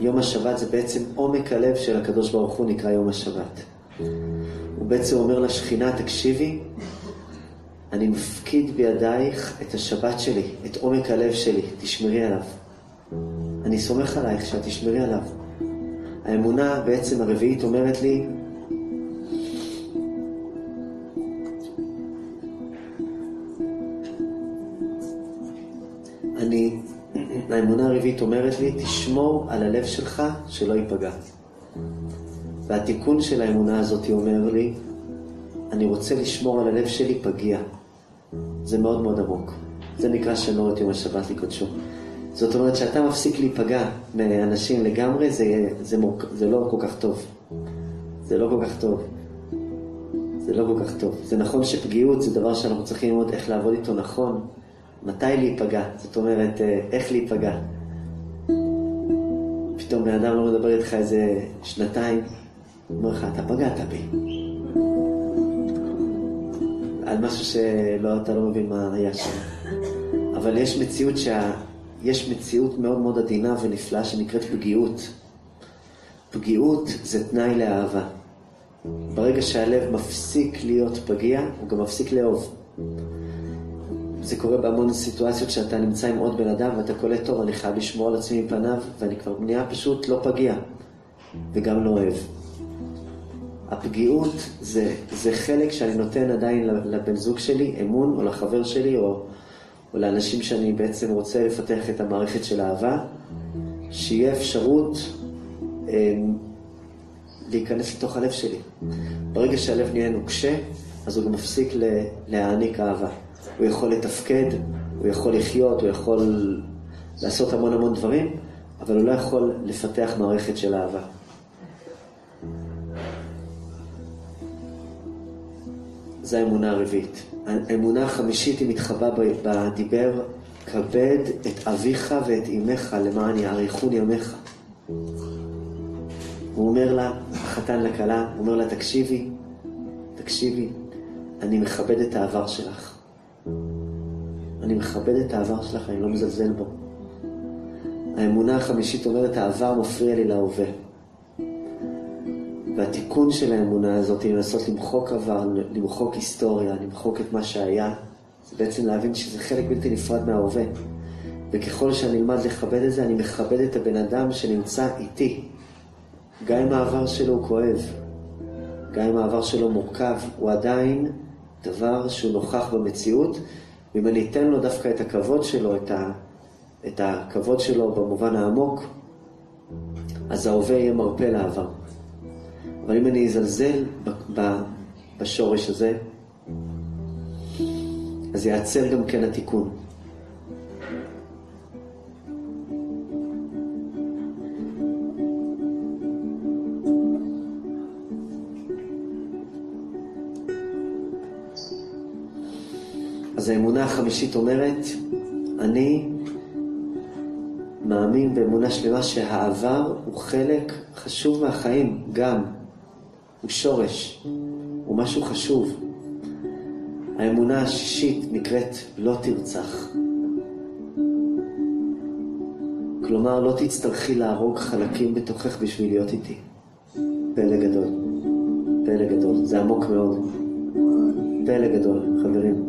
יום השבת זה בעצם עומק הלב של הקדוש ברוך הוא נקרא יום השבת. הוא בעצם אומר לשכינה, תקשיבי, אני מפקיד בידייך את השבת שלי, את עומק הלב שלי, תשמרי עליו. אני סומך עלייך שאת תשמרי עליו. האמונה בעצם הרביעית אומרת לי, אני, האמונה הרביעית אומרת לי, תשמור על הלב שלך שלא ייפגע. והתיקון של האמונה הזאת אומר לי, אני רוצה לשמור על הלב שלי פגיע. זה מאוד מאוד עמוק. זה נקרא שמור את יום השבת לקודשו. זאת אומרת שאתה מפסיק להיפגע מאנשים לגמרי, זה, זה, מוק, זה לא כל כך טוב. זה לא כל כך טוב. זה לא כל כך טוב. זה נכון שפגיעות זה דבר שאנחנו צריכים ללמוד איך לעבוד איתו נכון, מתי להיפגע, זאת אומרת, אה, איך להיפגע. פתאום בן אדם לא מדבר איתך איזה שנתיים, אומר לך, אתה פגעת בי. על משהו שאתה לא מבין מה היה שם. אבל יש מציאות שה... יש מציאות מאוד מאוד עדינה ונפלאה שנקראת פגיעות. פגיעות זה תנאי לאהבה. ברגע שהלב מפסיק להיות פגיע, הוא גם מפסיק לאהוב. זה קורה בהמון סיטואציות שאתה נמצא עם עוד בן אדם ואתה קולט טוב, אני חייב לשמור על עצמי מפניו, ואני כבר נהיה פשוט לא פגיע, וגם לא אוהב. הפגיעות זה, זה חלק שאני נותן עדיין לבן זוג שלי, אמון, או לחבר שלי, או, או לאנשים שאני בעצם רוצה לפתח את המערכת של אהבה, שיהיה אפשרות אה, להיכנס לתוך הלב שלי. ברגע שהלב נהיה נוקשה, אז הוא גם מפסיק להעניק אהבה. הוא יכול לתפקד, הוא יכול לחיות, הוא יכול לעשות המון המון דברים, אבל הוא לא יכול לפתח מערכת של אהבה. זו האמונה הרביעית. האמונה החמישית היא מתחבאה בדיבר, כבד את אביך ואת אמך למען יאריכון ימיך. הוא אומר לה, החתן לכלה, הוא אומר לה, תקשיבי, תקשיבי, אני מכבד את העבר שלך. אני מכבד את העבר שלך, אני לא מזלזל בו. האמונה החמישית אומרת, העבר מפריע לי להווה. והתיקון של האמונה הזאת היא לנסות למחוק עבר, למחוק היסטוריה, למחוק את מה שהיה, זה בעצם להבין שזה חלק בלתי נפרד מההווה. וככל שאני אלמד לכבד את זה, אני מכבד את הבן אדם שנמצא איתי. גם אם העבר שלו הוא כואב, גם אם העבר שלו מורכב, הוא עדיין דבר שהוא נוכח במציאות, ואם אני אתן לו דווקא את הכבוד שלו, את, ה, את הכבוד שלו במובן העמוק, אז ההווה יהיה מרפא לעבר. אבל אם אני אזלזל בשורש הזה, אז ייעצר גם כן התיקון. אז האמונה החמישית אומרת, אני מאמין באמונה שלמה שהעבר הוא חלק חשוב מהחיים, גם. הוא שורש, הוא משהו חשוב. האמונה השישית נקראת לא תרצח. כלומר, לא תצטרכי להרוג חלקים בתוכך בשביל להיות איתי. פלא גדול. פלא גדול. זה עמוק מאוד. פלא גדול, חברים.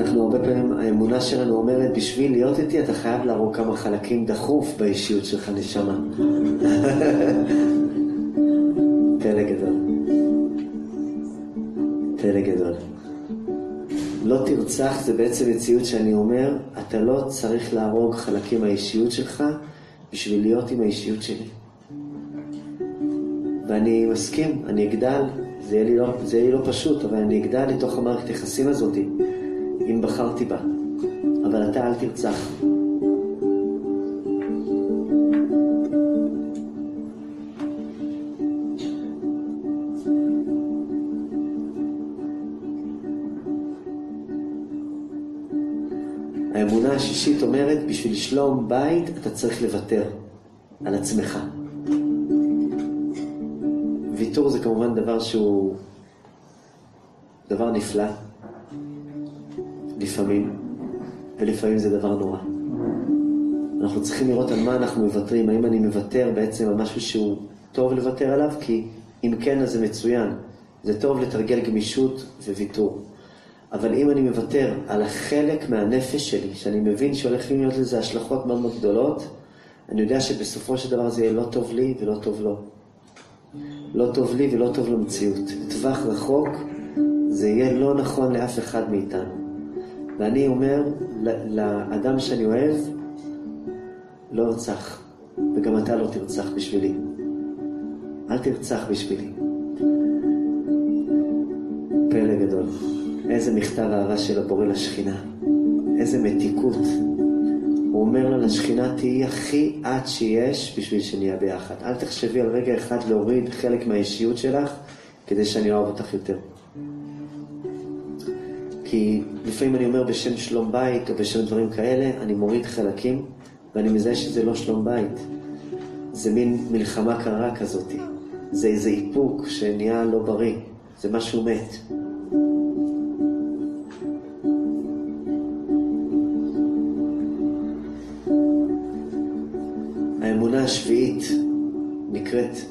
אנחנו הרבה פעמים, האמונה שלנו אומרת, בשביל להיות איתי אתה חייב להרוג כמה חלקים דחוף באישיות שלך, נשמה. <laughs> פלא גדול. פלא גדול. לא תרצח זה בעצם מציאות שאני אומר, אתה לא צריך להרוג חלקים מהאישיות שלך בשביל להיות עם האישיות שלי. ואני מסכים, אני אגדל, זה יהיה לי לא, זה יהיה לי לא פשוט, אבל אני אגדל לתוך המערכת היחסים הזאת. אם בחרתי בה, אבל אתה אל תרצח. השישית אומרת, בשביל שלום בית אתה צריך לוותר על עצמך. ויתור זה כמובן דבר שהוא דבר נפלא, לפעמים, ולפעמים זה דבר נורא. אנחנו צריכים לראות על מה אנחנו מוותרים. האם אני מוותר בעצם על משהו שהוא טוב לוותר עליו? כי אם כן, אז זה מצוין. זה טוב לתרגל גמישות וויתור. אבל אם אני מוותר על החלק מהנפש שלי, שאני מבין שהולכים להיות לזה השלכות מאוד מאוד גדולות, אני יודע שבסופו של דבר זה יהיה לא טוב לי ולא טוב לו. לא טוב לי ולא טוב למציאות. בטווח רחוק זה יהיה לא נכון לאף אחד מאיתנו. ואני אומר לאדם שאני אוהב, לא ארצח, וגם אתה לא תרצח בשבילי. אל תרצח בשבילי. פלא גדול. איזה מכתב אהבה של הבורא לשכינה. איזה מתיקות. הוא אומר לה לשכינה, תהיי הכי את שיש בשביל שנהיה ביחד. אל תחשבי על רגע אחד להוריד חלק מהאישיות שלך כדי שאני אוהב אותך יותר. כי לפעמים אני אומר בשם שלום בית או בשם דברים כאלה, אני מוריד חלקים ואני מזהה שזה לא שלום בית. זה מין מלחמה קרה כזאת. זה איזה איפוק שנהיה לא בריא. זה משהו מת.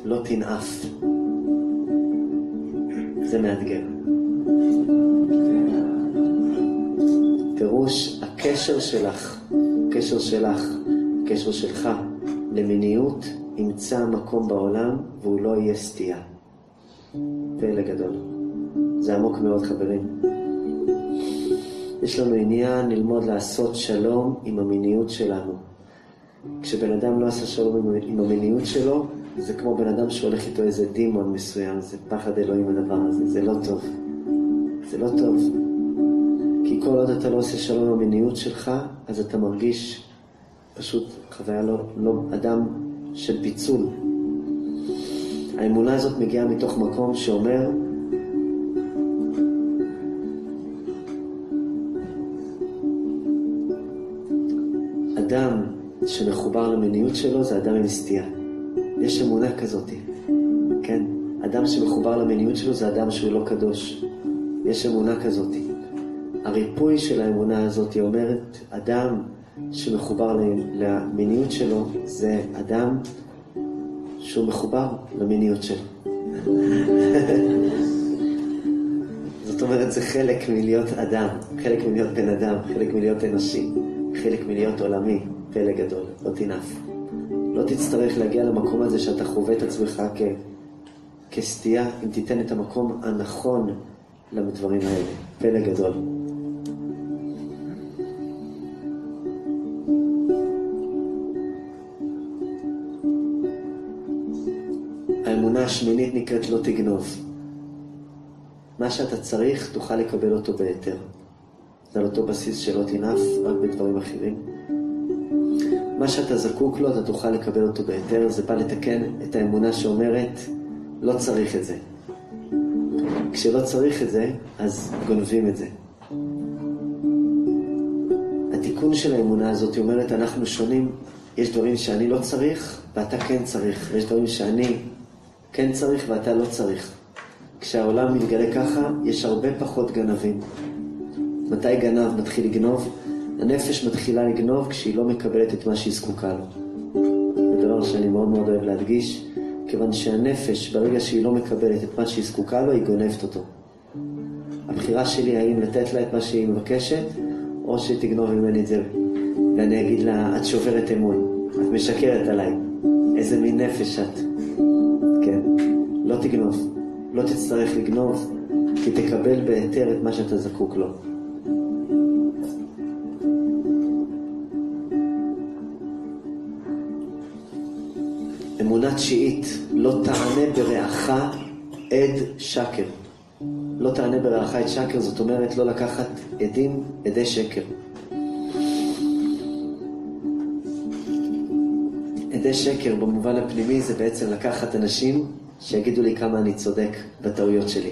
לא תנאף. זה מאתגר. פירוש הקשר שלך, הקשר שלך, הקשר שלך למיניות ימצא מקום בעולם והוא לא יהיה סטייה. פלא גדול. זה עמוק מאוד, חברים. יש לנו עניין ללמוד לעשות שלום עם המיניות שלנו. כשבן אדם לא עשה שלום עם המיניות שלו, זה כמו בן אדם שהולך איתו איזה דימון מסוים, זה פחד אלוהים הדבר הזה, זה לא טוב. זה לא טוב. כי כל עוד אתה לא עושה שלום עם המיניות שלך, אז אתה מרגיש פשוט חוויה לא, לא אדם של פיצול. האמונה הזאת מגיעה מתוך מקום שאומר, אדם שמחובר למיניות שלו זה אדם עם סטייה. יש אמונה כזאת, כן? אדם שמחובר למיניות שלו זה אדם שהוא לא קדוש. יש אמונה כזאת. הריפוי של האמונה הזאת אומרת, אדם שמחובר למיניות שלו זה אדם שהוא מחובר למיניות שלו. <laughs> זאת אומרת, זה חלק מלהיות אדם, חלק מלהיות בן אדם, חלק מלהיות אנושי, חלק מלהיות עולמי, פלא גדול, לא תנאף. לא תצטרך להגיע למקום הזה שאתה חווה את עצמך כ... כסטייה, אם תיתן את המקום הנכון לדברים האלה. פלא גדול. האמונה השמינית נקראת לא תגנוב. מה שאתה צריך, תוכל לקבל אותו בהיתר. זה על אותו בסיס שלא תנאף, רק בדברים אחרים. מה שאתה זקוק לו, אתה תוכל לקבל אותו בהיתר. זה בא לתקן את האמונה שאומרת, לא צריך את זה. כשלא צריך את זה, אז גונבים את זה. התיקון של האמונה הזאת אומרת, אנחנו שונים, יש דברים שאני לא צריך ואתה כן צריך. יש דברים שאני כן צריך ואתה לא צריך. כשהעולם מתגלה ככה, יש הרבה פחות גנבים. מתי גנב מתחיל לגנוב? הנפש מתחילה לגנוב כשהיא לא מקבלת את מה שהיא זקוקה לו. זה דבר שאני מאוד מאוד אוהב להדגיש, כיוון שהנפש, ברגע שהיא לא מקבלת את מה שהיא זקוקה לו, היא גונבת אותו. הבחירה שלי האם לתת לה את מה שהיא מבקשת, או שתגנוב ממני את זה. ואני אגיד לה, את שוברת אמון, את משקרת עליי. איזה מין נפש את. כן, לא תגנוב. לא תצטרך לגנוב, כי תקבל בהיתר את מה שאתה זקוק לו. אמונה תשיעית, לא תענה ברעך עד שקר. לא תענה ברעך עד שקר, זאת אומרת לא לקחת עדים, עדי שקר. עדי שקר במובן הפנימי זה בעצם לקחת אנשים שיגידו לי כמה אני צודק בטעויות שלי.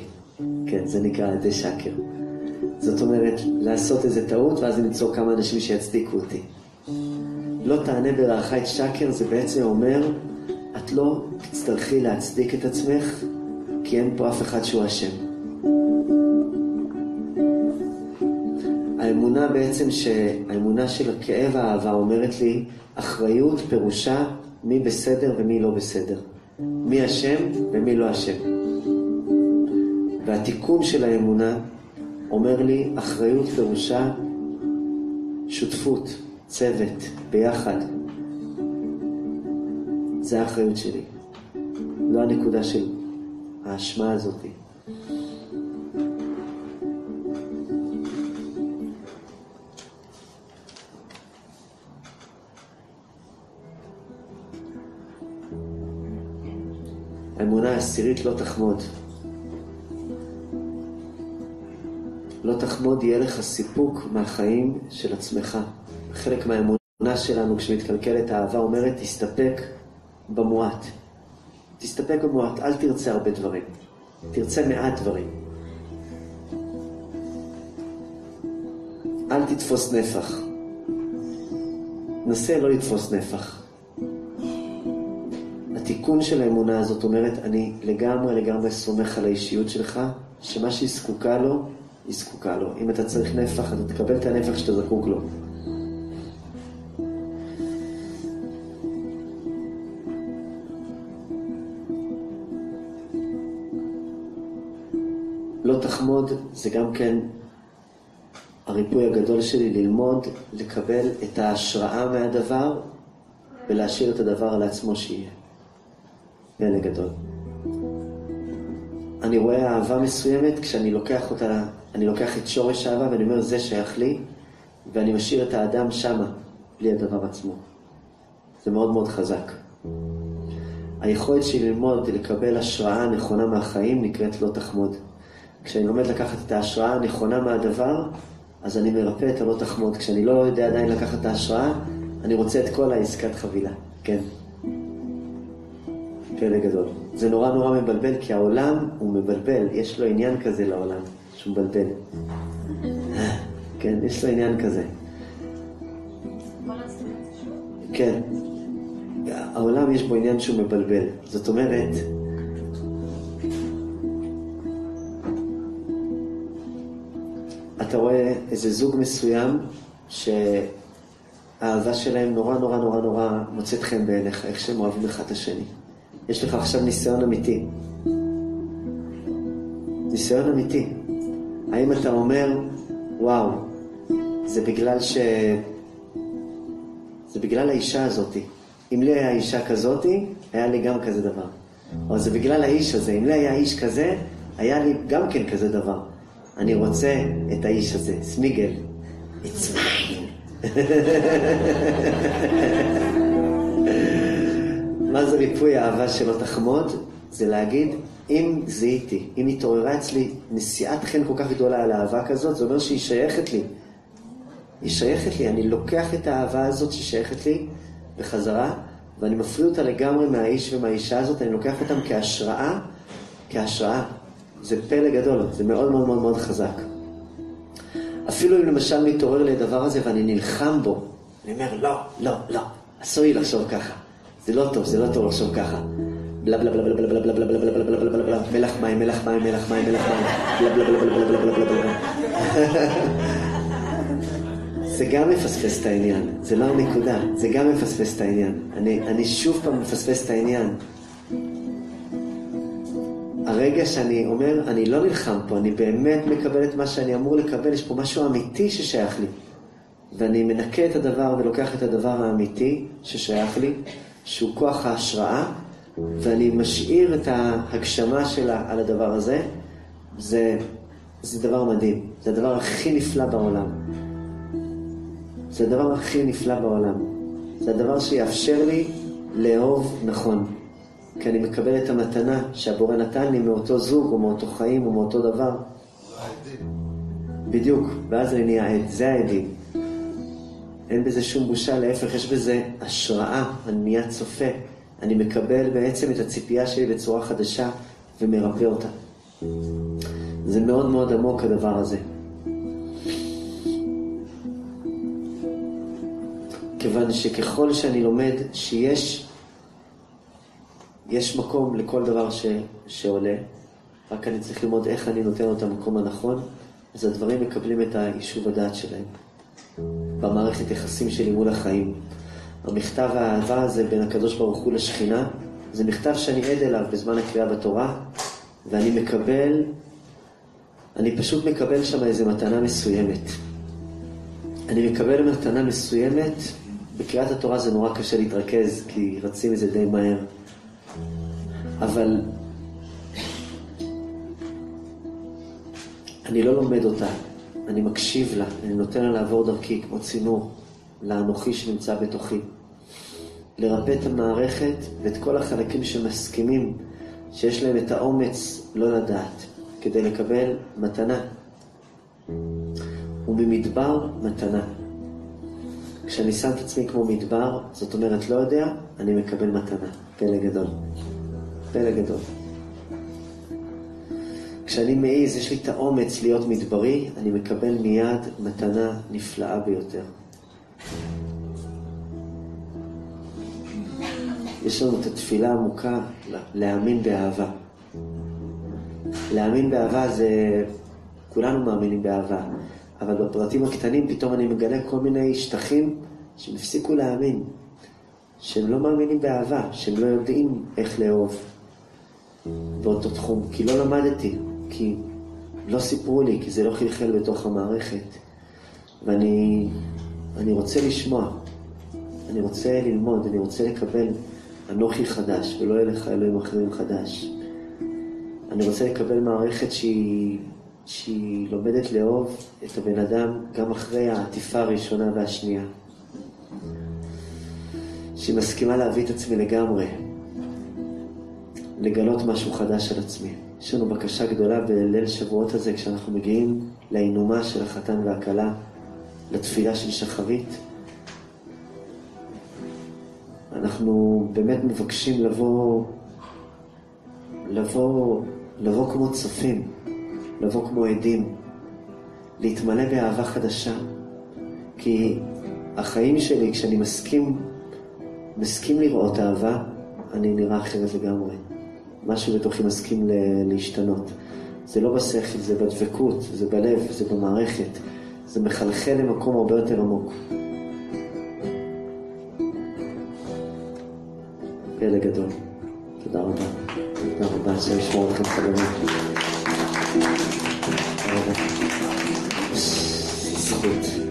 כן, זה נקרא עדי שקר. זאת אומרת, לעשות איזה טעות ואז למצוא כמה אנשים שיצדיקו אותי. לא תענה ברעך את שקר, זה בעצם אומר, לא תצטרכי להצדיק את עצמך, כי אין פה אף אחד שהוא אשם. האמונה בעצם, האמונה של כאב האהבה אומרת לי, אחריות פירושה מי בסדר ומי לא בסדר. מי אשם ומי לא אשם. והתיקון של האמונה אומר לי, אחריות פירושה שותפות, צוות, ביחד. זה האחריות שלי, לא הנקודה של האשמה הזאת. האמונה העשירית לא תחמוד. לא תחמוד, יהיה לך סיפוק מהחיים של עצמך. חלק מהאמונה שלנו כשמתקלקלת האהבה אומרת, תסתפק במועט. תסתפק במועט, אל תרצה הרבה דברים. תרצה מעט דברים. אל תתפוס נפח. נסה לא לתפוס נפח. התיקון של האמונה הזאת אומרת, אני לגמרי לגמרי סומך על האישיות שלך, שמה שהיא זקוקה לו, היא זקוקה לו. אם אתה צריך נפח, אתה תקבל את הנפח שאתה זקוק לו. תחמוד זה גם כן הריפוי הגדול שלי ללמוד, לקבל את ההשראה מהדבר ולהשאיר את הדבר לעצמו שיהיה. פלא גדול. אני רואה אהבה מסוימת כשאני לוקח אותה, אני לוקח את שורש האהבה ואני אומר זה שייך לי ואני משאיר את האדם שמה, בלי הדבר עצמו. זה מאוד מאוד חזק. היכולת שלי ללמוד, לקבל השראה נכונה מהחיים נקראת לא תחמוד. כשאני לומד לקחת את ההשראה הנכונה מהדבר, אז אני מרפא את הלא תחמוד. כשאני לא יודע עדיין לקחת את ההשראה, אני רוצה את כל העסקת חבילה. כן. פלא גדול. זה נורא נורא מבלבל, כי העולם הוא מבלבל, יש לו עניין כזה לעולם, שהוא מבלבל. כן, יש לו עניין כזה. כן. העולם יש בו עניין שהוא מבלבל. זאת אומרת, אתה רואה איזה זוג מסוים שהאהבה שלהם נורא נורא נורא נורא מוצאת חן בעיניך, איך שהם אוהבים אחד את השני. יש לך עכשיו ניסיון אמיתי. ניסיון אמיתי. האם אתה אומר, וואו, זה בגלל ש... זה בגלל האישה הזאתי. אם לי היה אישה כזאתי, היה לי גם כזה דבר. או זה בגלל האיש הזה. אם לי היה איש כזה, היה לי גם כן כזה דבר. אני רוצה את האיש הזה, סמיגל. It's mine. מה זה ריפוי אהבה שלא תחמוד? זה להגיד, אם זיהיתי, אם התעוררה אצלי נשיאת חן כל כך גדולה על אהבה כזאת, זה אומר שהיא שייכת לי. היא שייכת לי, אני לוקח את האהבה הזאת ששייכת לי בחזרה, ואני מפריד אותה לגמרי מהאיש ומהאישה הזאת, אני לוקח אותם כהשראה, כהשראה. זה פלא גדול, זה מאוד מאוד מאוד מאוד חזק. אפילו אם למשל מתעורר לי הדבר הזה ואני נלחם בו, אני אומר, לא, לא, לא, אסור לי לחשוב ככה. זה לא טוב, זה לא טוב לחשוב ככה. בלה בלה בלה בלה בלה בלה בלה בלה בלה בלה בלה בלה בלה מלח מים, מלח מים, מלח מים, מלח מים, בלה בלה בלה בלה בלה בלה בלה בלה זה גם מפספס את העניין, זה לא הנקודה, זה גם מפספס את העניין. אני שוב פעם מפספס את העניין. הרגע שאני אומר, אני לא נלחם פה, אני באמת מקבל את מה שאני אמור לקבל, יש פה משהו אמיתי ששייך לי. ואני מנקה את הדבר ולוקח את הדבר האמיתי ששייך לי, שהוא כוח ההשראה, ואני משאיר את ההגשמה שלה על הדבר הזה, זה, זה דבר מדהים. זה הדבר הכי נפלא בעולם. זה הדבר הכי נפלא בעולם. זה הדבר שיאפשר לי לאהוב נכון. כי אני מקבל את המתנה שהבורא נתן לי מאותו זוג, או מאותו חיים, או מאותו דבר. בדיוק, ואז אני נהיה עד, זה העדים. אין בזה שום בושה, להפך, יש בזה השראה, אני נהיה צופה. אני מקבל בעצם את הציפייה שלי בצורה חדשה ומרפא אותה. זה מאוד מאוד עמוק הדבר הזה. כיוון שככל שאני לומד שיש יש מקום לכל דבר ש, שעולה, רק אני צריך ללמוד איך אני נותן לו את המקום הנכון, אז הדברים מקבלים את היישוב הדעת שלהם. במערכת יחסים שלי מול החיים. המכתב האהבה הזה בין הקדוש ברוך הוא לשכינה, זה מכתב שאני עד אליו בזמן הקריאה בתורה, ואני מקבל, אני פשוט מקבל שם איזו מתנה מסוימת. אני מקבל מתנה מסוימת, בקריאת התורה זה נורא קשה להתרכז, כי רצים את זה די מהר. אבל אני לא לומד אותה, אני מקשיב לה, אני נותן לה לעבור דרכי כמו צינור לאנוכי שנמצא בתוכי. לרפא את המערכת ואת כל החלקים שמסכימים, שיש להם את האומץ לא לדעת, כדי לקבל מתנה. וממדבר מתנה. כשאני שם את עצמי כמו מדבר, זאת אומרת לא יודע, אני מקבל מתנה. פלא גדול. פלא גדול. כשאני מעז, יש לי את האומץ להיות מדברי, אני מקבל מיד מתנה נפלאה ביותר. יש לנו את התפילה העמוקה להאמין באהבה. להאמין באהבה זה... כולנו מאמינים באהבה, אבל בפרטים הקטנים פתאום אני מגלה כל מיני שטחים שהם הפסיקו להאמין, שהם לא מאמינים באהבה, שהם לא יודעים איך לאהוב באותו תחום, כי לא למדתי, כי לא סיפרו לי, כי זה לא חלחל בתוך המערכת. ואני אני רוצה לשמוע, אני רוצה ללמוד, אני רוצה לקבל אנוכי חדש, ולא יהיה לך אלוהים אחרים חדש. אני רוצה לקבל מערכת שהיא, שהיא לומדת לאהוב את הבן אדם גם אחרי העטיפה הראשונה והשנייה. שהיא מסכימה להביא את עצמי לגמרי, לגלות משהו חדש על עצמי. יש לנו בקשה גדולה בליל שבועות הזה, כשאנחנו מגיעים לאינומה של החתן והכלה, לתפילה של שחרית. אנחנו באמת מבקשים לבוא, לבוא, לבוא כמו צופים, לבוא כמו עדים, להתמלא באהבה חדשה. כי החיים שלי, כשאני מסכים, מסכים לראות אהבה, אני נראה אחרת לגמרי. משהו בתוכי מסכים להשתנות. זה לא בשכל, זה בדבקות, זה בלב, זה במערכת. זה מחלחל למקום הרבה יותר עמוק. פלא גדול. תודה רבה. תודה רבה, השם ישמור לכם חברים. זכות.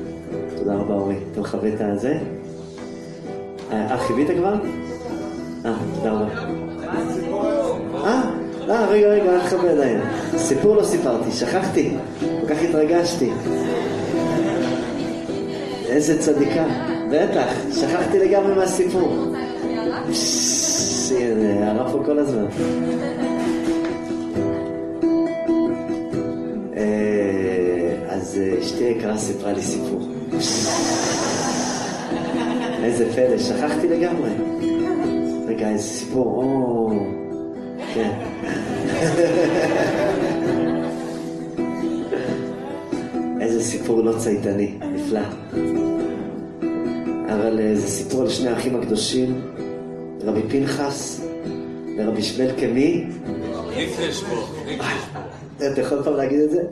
תודה רבה אורי. אתה מכבה את הזה? אה, חיווית כבר? אה, תודה רבה. אה, אה, רגע, רגע, אל תכבה עדיין. סיפור לא סיפרתי, שכחתי. כל כך התרגשתי. איזה צדיקה. בטח, שכחתי לגמרי מהסיפור. הנה, הערה פה כל הזמן. אה, אז אה, אשתי יקרה סיפרה לי סיפור. איזה פלא, שכחתי לגמרי. רגע, איזה סיפור, או... כן. איזה סיפור לא צייתני, נפלא. אבל אה, זה סיפור על שני האחים הקדושים, רבי פנחס ורבי שמואל כמי? אתה יכול פעם להגיד את זה?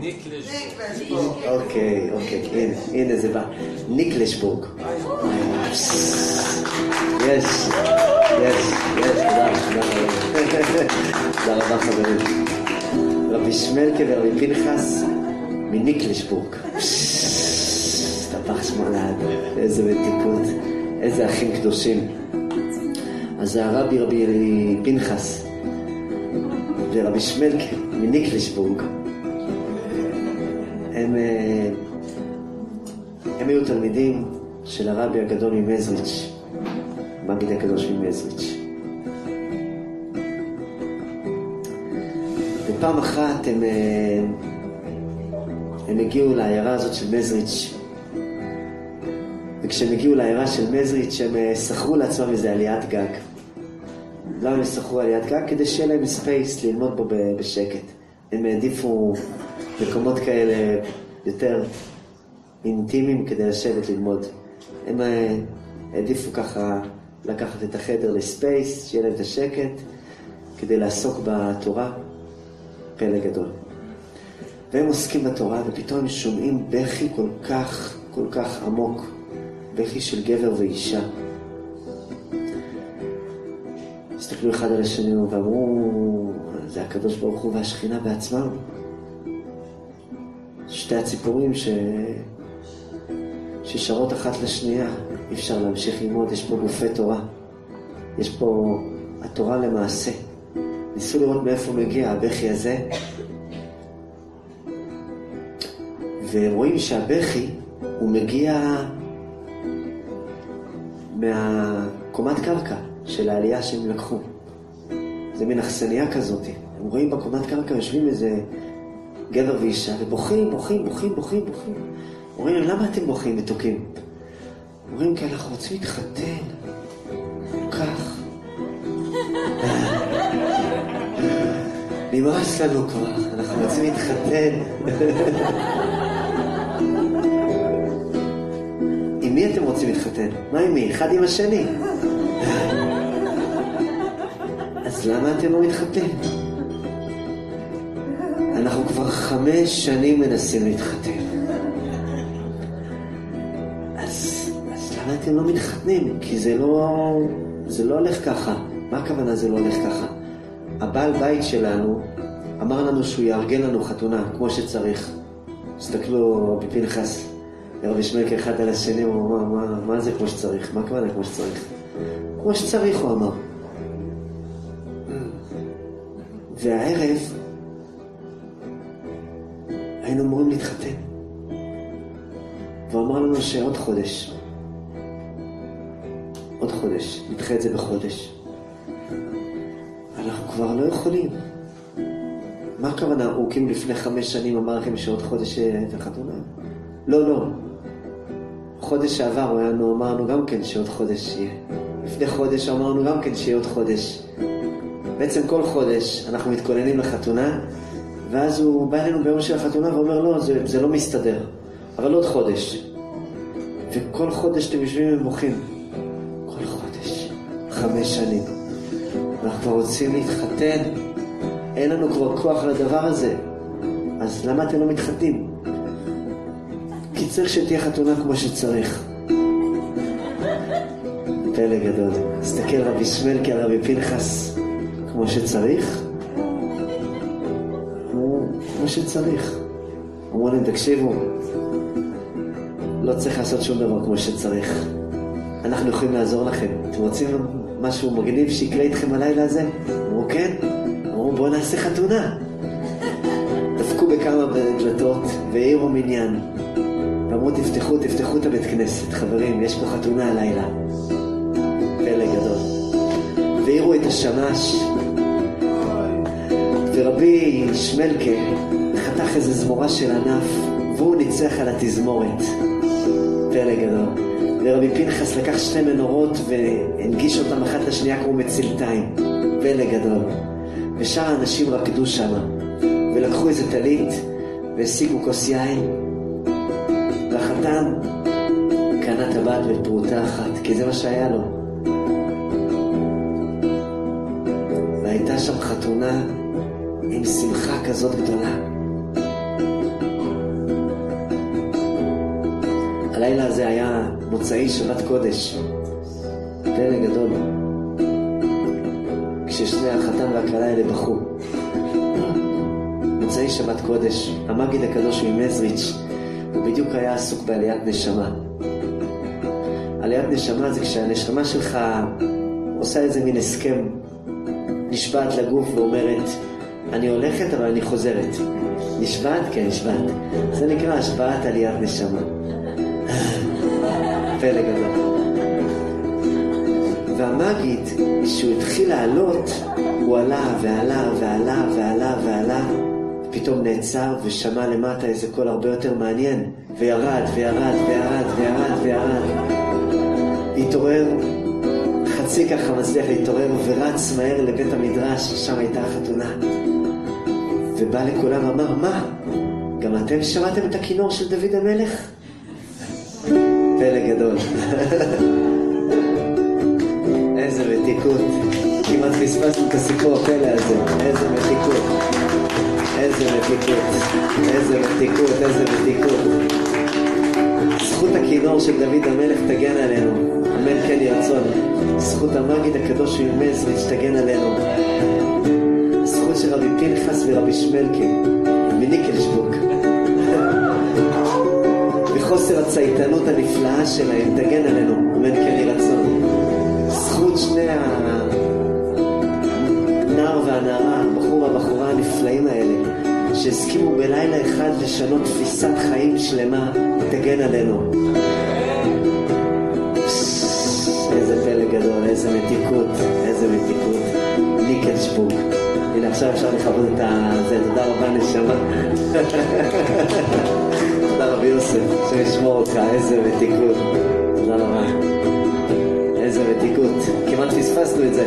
ניקלשבורג. אוקיי, אוקיי, הנה, הנה זה בא. ניקלשבורג. יש, יש, יש, תודה, תודה רבה חברים. רבי שמלכה ורבי פנחס מניקלשבורג. טפח שמולד, איזה מתיקות, איזה אחים קדושים. אז הרבי רבי פנחס ורבי שמלכה מניקלשבורג. הם, אה, הם היו תלמידים של הרבי הגדול ממזריץ', מגיד הקדוש ממזריץ'. ופעם אחת הם, אה, הם הגיעו לעיירה הזאת של מזריץ', וכשהם הגיעו לעיירה של מזריץ' הם אה, שכרו לעצמם איזה עליית גג. למה הם שכרו עליית גג? כדי שיהיה להם space ללמוד בו בשקט. הם העדיפו מקומות כאלה יותר אינטימיים כדי לשבת ללמוד. הם אה, העדיפו ככה לקחת את החדר לספייס, שיהיה להם את השקט, כדי לעסוק בתורה. פלא גדול. והם עוסקים בתורה, ופתאום הם שומעים בכי כל כך, כל כך עמוק, בכי של גבר ואישה. הסתכלו אחד על השני ואמרו, זה הקדוש ברוך הוא והשכינה בעצמם. שתי הציפורים ש... ששרות אחת לשנייה, אי אפשר להמשיך ללמוד, יש פה גופי תורה. יש פה התורה למעשה. ניסו לראות מאיפה מגיע הבכי הזה, ורואים שהבכי הוא מגיע מהקומת קרקע של העלייה שהם לקחו. זה מין אכסניה כזאת. הם רואים בקומת קרקע, יושבים איזה גבר ואישה, ובוכים, בוכים, בוכים, בוכים, בוכים. אומרים להם, למה אתם בוכים מתוקים? אומרים, כי אנחנו רוצים להתחתן. כך. נמאס לנו כבר, אנחנו רוצים להתחתן. עם מי אתם רוצים להתחתן? מה עם מי? אחד עם השני. אז למה אתם לא מתחתנים? אנחנו כבר חמש שנים מנסים להתחתן. אתם לא מתחתנים? כי זה לא, זה לא הולך ככה. מה הכוונה זה לא הולך ככה? הבעל בית שלנו אמר לנו שהוא יארגן לנו חתונה כמו שצריך. תסתכלו, רבי פנחס ורבי אחד על השני, הוא אמר, מה, מה זה כמו שצריך? מה הכוונה כמו שצריך? כמו שצריך, הוא אמר. והערב היינו אמורים להתחתן. והוא אמר לנו שעוד חודש, עוד חודש, נדחה את זה בחודש. אנחנו כבר לא יכולים. מה הכוונה? הוא כאילו לפני חמש שנים אמר לכם שעוד חודש את החתונה? לא, לא. חודש שעבר לנו, אמרנו גם כן שעוד חודש יהיה. לפני חודש אמרנו גם כן שיהיה עוד חודש. בעצם כל חודש אנחנו מתכוננים לחתונה, ואז הוא בא אלינו ביום של החתונה ואומר, לא, זה, זה לא מסתדר, אבל עוד חודש. וכל חודש אתם יושבים ובוכים. חמש שנים. אנחנו כבר רוצים להתחתן, אין לנו כבר כוח לדבר הזה. אז למה אתם לא מתחתנים? כי צריך שתהיה חתונה כמו שצריך. פלא גדול. תסתכל רבי שמל כרבי פנחס כמו שצריך, כמו שצריך. אמרו להם, תקשיבו, לא צריך לעשות שום דבר כמו שצריך. אנחנו יכולים לעזור לכם. אתם רוצים משהו מגניב שיקרה איתכם הלילה הזה? אמרו, כן. אמרו, בואו נעשה חתונה. דפקו בכמה דלתות והעירו מניין. ואמרו, תפתחו, תפתחו את הבית כנסת. חברים, יש פה חתונה הלילה. פלא גדול. והעירו את השמש. ורבי שמלקה חתך איזה זמורה של ענף, והוא ניצח על התזמורת. פלא גדול. ורבי פנחס לקח שתי מנורות והנגיש אותם אחת לשנייה כמו מצלתיים. פלא גדול. ושאר האנשים רקדו שם, ולקחו איזה טלית והשיגו כוס יין, והחתן קנה טבעת בפרוטה אחת, כי זה מה שהיה לו. והייתה שם חתונה עם שמחה כזאת גדולה. הלילה הזה היה מוצאי שבת קודש, פלא גדול, כששני החתן והכלה האלה בכו. מוצאי שבת קודש, המגיד הקדוש ממזריץ', הוא בדיוק היה עסוק בעליית נשמה. עליית נשמה זה כשהנשמה שלך עושה איזה מין הסכם, נשבעת לגוף ואומרת, אני הולכת אבל אני חוזרת. נשבעת? כן, נשבעת. זה נקרא השבעת עליית נשמה. פלא גדול. והמגיד, כשהוא התחיל לעלות, הוא עלה ועלה ועלה ועלה ועלה, פתאום נעצר ושמע למטה איזה קול הרבה יותר מעניין, וירד וירד וירד וירד וירד. התעורר, חצי ככה מצליח להתעורר ורץ מהר לבית המדרש, שם הייתה החתונה. ובא לכולם ואמר, מה? גם אתם שמעתם את הכינור של דוד המלך? פלא גדול. איזה מתיקות. כמעט פספסנו את הסיפור הפלא הזה. איזה מתיקות. איזה מתיקות. איזה מתיקות, איזה מתיקות. זכות הכינור של דוד המלך תגן עלינו. אמן כן יהי רצון. זכות המגיד הקדוש ממזריץ' תגן עלינו. זכות של רבי פנחס ורבי שמלקי וחוסר הצייתנות הנפלאה שלהם תגן עלינו. אמן כן יהי רצון. זכות שני הנער והנערה, הבחור והבחורה הנפלאים האלה, שהסכימו בלילה אחד לשנות תפיסת חיים שלמה, תגן עלינו. איזה פלא גדול, איזה מתיקות, איזה מתיקות. ניקלשבוק. הנה עכשיו אפשר לכבוד את זה, תודה רבה נשמה. <laughs> תודה רבי יוסף, שישמור אותך, איזה מתיקות. תודה רבה. איזה מתיקות. כמעט פספסנו את זה.